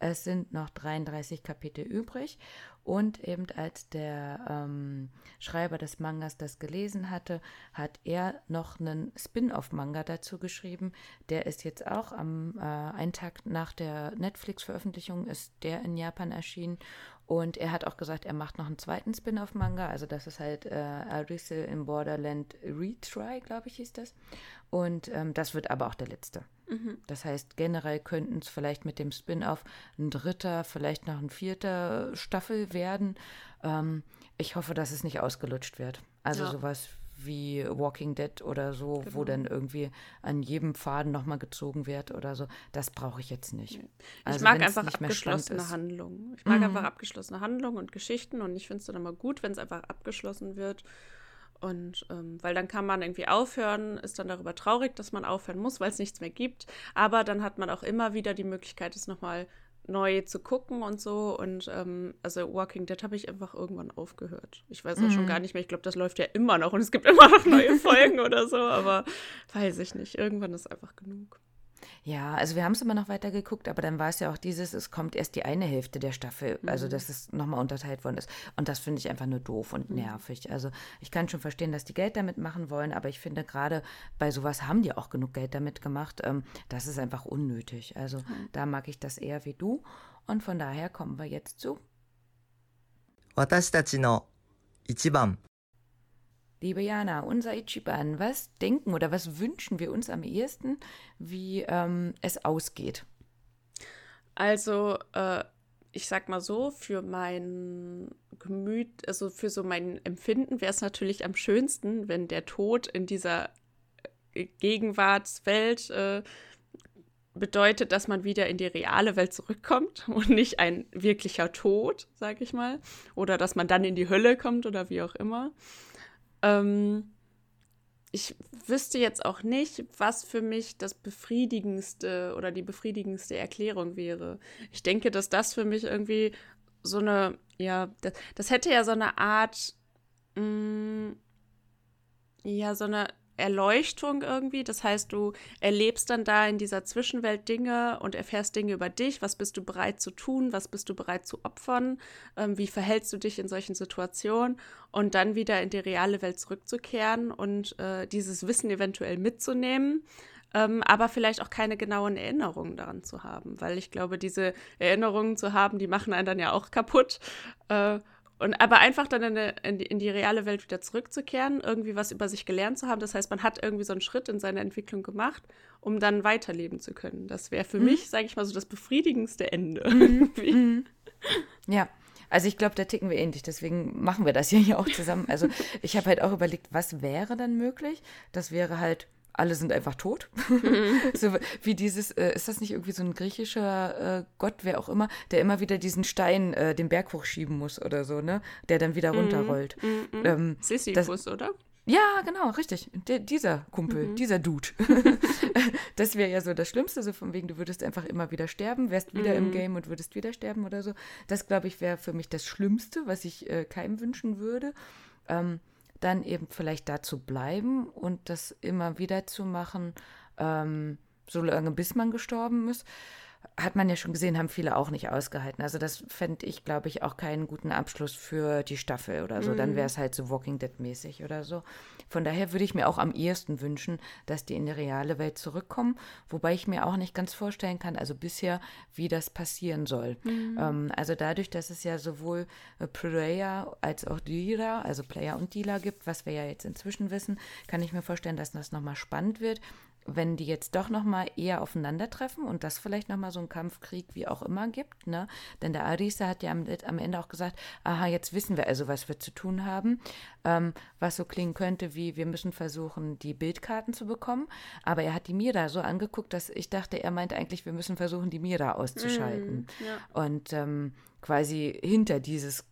Es sind noch 33 Kapitel übrig. Und eben als der ähm, Schreiber des Mangas das gelesen hatte, hat er noch einen Spin-off-Manga dazu geschrieben. Der ist jetzt auch am äh, einen Tag nach der Netflix-Veröffentlichung ist der in Japan erschienen. Und er hat auch gesagt, er macht noch einen zweiten Spin-off-Manga. Also das ist halt äh, Arise in Borderland Retry, glaube ich, hieß das. Und ähm, das wird aber auch der letzte. Das heißt, generell könnten es vielleicht mit dem Spin-off ein dritter, vielleicht noch ein vierter Staffel werden. Ähm, ich hoffe, dass es nicht ausgelutscht wird. Also Ja. sowas wie Walking Dead oder so, wo Genau. dann irgendwie an jedem Faden nochmal gezogen wird oder so. Das brauche ich jetzt nicht. Also ich mag einfach abgeschlossene. Handlungen. Ich mag einfach abgeschlossene Handlungen und Geschichten und ich finde es dann immer gut, wenn es einfach abgeschlossen wird. Und ähm, weil dann kann man irgendwie aufhören, ist dann darüber traurig, dass man aufhören muss, weil es nichts mehr gibt. Aber dann hat man auch immer wieder die Möglichkeit, es nochmal neu zu gucken und so. Und ähm, also Walking Dead habe ich einfach irgendwann aufgehört. Ich weiß auch schon gar nicht mehr. Ich glaube, das läuft ja immer noch und es gibt immer noch neue Folgen oder so, aber weiß ich nicht. Irgendwann ist einfach genug. Ja, also wir haben es immer noch weiter geguckt, aber dann war es ja auch dieses, es kommt erst die eine Hälfte der Staffel, also Mhm. dass es nochmal unterteilt worden ist. Und das finde ich einfach nur doof und nervig. Also ich kann schon verstehen, dass die Geld damit machen wollen, aber ich finde gerade bei sowas haben die auch genug Geld damit gemacht. Ähm, das ist einfach unnötig. Also da mag ich das eher wie du. Und von daher kommen wir jetzt zu, 私たちの一番 liebe Jana, unser Ichiban, was denken oder was wünschen wir uns am ehesten, wie ähm, es ausgeht? Also, äh, ich sag mal so, für mein Gemüt, also für so mein Empfinden wäre es natürlich am schönsten, wenn der Tod in dieser äh, Gegenwartswelt äh, bedeutet, dass man wieder in die reale Welt zurückkommt und nicht ein wirklicher Tod, sag ich mal. Oder dass man dann in die Hölle kommt oder wie auch immer. Ähm, ich wüsste jetzt auch nicht, was für mich das befriedigendste oder die befriedigendste Erklärung wäre. Ich denke, dass das für mich irgendwie so eine, ja, das, das hätte ja so eine Art, mh, ja, so eine Erleuchtung irgendwie. Das heißt, du erlebst dann da in dieser Zwischenwelt Dinge und erfährst Dinge über dich. Was bist du bereit zu tun? Was bist du bereit zu opfern? Ähm, wie verhältst du dich in solchen Situationen? Und dann wieder in die reale Welt zurückzukehren und äh, dieses Wissen eventuell mitzunehmen. Ähm, aber vielleicht auch keine genauen Erinnerungen daran zu haben, weil ich glaube, diese Erinnerungen zu haben, die machen einen dann ja auch kaputt. Äh, und aber einfach dann in, die, in die reale Welt wieder zurückzukehren, irgendwie was über sich gelernt zu haben. Das heißt, man hat irgendwie so einen Schritt in seiner Entwicklung gemacht, um dann weiterleben zu können. Das wäre für mich, sage ich mal, so das befriedigendste Ende. irgendwie. Ja, also ich glaube, da ticken wir ähnlich, deswegen machen wir das hier ja auch zusammen. Also ich habe halt auch überlegt, was wäre dann möglich? Das wäre halt, alle sind einfach tot. so wie dieses, äh, ist das nicht irgendwie so ein griechischer äh, Gott, wer auch immer, der immer wieder diesen Stein äh, den Berg hochschieben muss oder so, ne? Der dann wieder runterrollt. Ähm, Sisyphus, oder? Ja, genau, richtig. Der, dieser Kumpel, mhm. dieser Dude. das wäre ja so das Schlimmste, so von wegen, du würdest einfach immer wieder sterben, wärst wieder mhm. im Game und würdest wieder sterben oder so. Das, glaube ich, wäre für mich das Schlimmste, was ich äh, keinem wünschen würde. Ähm, dann eben vielleicht dazu bleiben und das immer wieder zu machen, ähm, so lange bis man gestorben ist hat man ja schon gesehen, haben viele auch nicht ausgehalten. Also das fände ich, glaube ich, auch keinen guten Abschluss für die Staffel oder so. Mm. Dann mhm. wäre es halt so Walking Dead-mäßig oder so. Von daher würde ich mir auch am ehesten wünschen, dass die in die reale Welt zurückkommen, wobei ich mir auch nicht ganz vorstellen kann, also bisher, wie das passieren soll. Mm. Ähm, also dadurch, dass es ja sowohl äh, Player als auch Dealer, also Player und Dealer gibt, was wir ja jetzt inzwischen wissen, kann ich mir vorstellen, dass das nochmal spannend wird wenn die jetzt doch noch mal eher aufeinandertreffen und das vielleicht noch mal so einen Kampfkrieg wie auch immer gibt, ne? Denn der Arisa hat ja am, am Ende auch gesagt, aha, jetzt wissen wir also, was wir zu tun haben, ähm, was so klingen könnte wie, wir müssen versuchen, die Bildkarten zu bekommen, aber er hat die Mira so angeguckt, dass ich dachte, er meint eigentlich, wir müssen versuchen, die Mira auszuschalten mm, ja. und ähm, quasi hinter dieses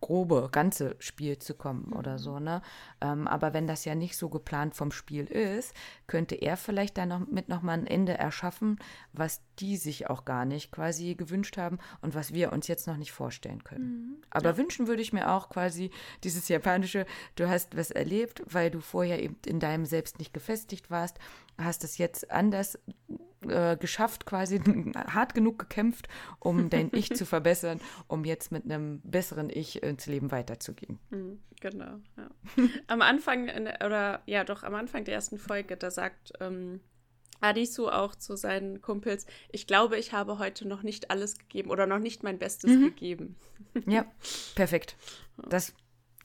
grobe ganze Spiel zu kommen oder mhm. so, ne? Ähm, aber wenn das ja nicht so geplant vom Spiel ist, könnte er vielleicht dann noch mit nochmal ein Ende erschaffen, was die sich auch gar nicht quasi gewünscht haben und was wir uns jetzt noch nicht vorstellen können. Mhm. Aber ja. wünschen würde ich mir auch quasi dieses japanische, du hast was erlebt, weil du vorher eben in deinem Selbst nicht gefestigt warst, hast es jetzt anders äh, geschafft, quasi hart genug gekämpft, um dein Ich zu verbessern, um jetzt mit einem besseren Ich ins Leben weiterzugehen. Mhm, genau, ja. Am Anfang, oder ja, doch am Anfang der ersten Folge, da sagt ähm, Adisu auch zu seinen Kumpels, ich glaube, ich habe heute noch nicht alles gegeben oder noch nicht mein Bestes mhm. gegeben. Ja, perfekt. Das,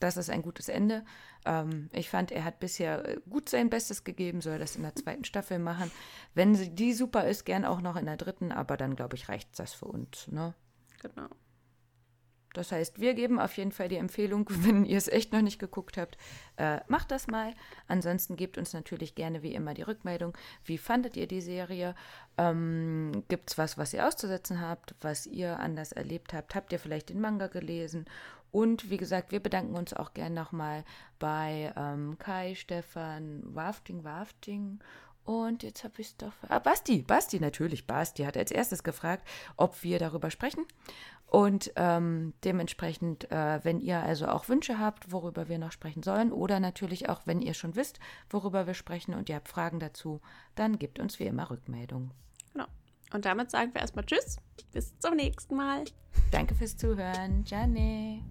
das ist ein gutes Ende. Ähm, ich fand, er hat bisher äh, gut sein Bestes gegeben, soll das in der zweiten Staffel machen. Wenn sie die super ist, gern auch noch in der dritten, aber dann, glaube ich, reicht das für uns. Ne? Genau. Das heißt, wir geben auf jeden Fall die Empfehlung, wenn ihr es echt noch nicht geguckt habt, äh, macht das mal. Ansonsten gebt uns natürlich gerne wie immer die Rückmeldung. Wie fandet ihr die Serie? Ähm, Gibt es was, was ihr auszusetzen habt, was ihr anders erlebt habt? Habt ihr vielleicht den Manga gelesen? Und wie gesagt, wir bedanken uns auch gern nochmal bei ähm, Kai, Stefan, Wafting, Wafting und jetzt habe ich es doch. Ah, Basti, Basti, natürlich. Basti hat als erstes gefragt, ob wir darüber sprechen. Und ähm, dementsprechend, äh, wenn ihr also auch Wünsche habt, worüber wir noch sprechen sollen, oder natürlich auch, wenn ihr schon wisst, worüber wir sprechen und ihr habt Fragen dazu, dann gebt uns wie immer Rückmeldung. Und damit sagen wir erstmal Tschüss. Bis zum nächsten Mal. Danke fürs Zuhören. Jane.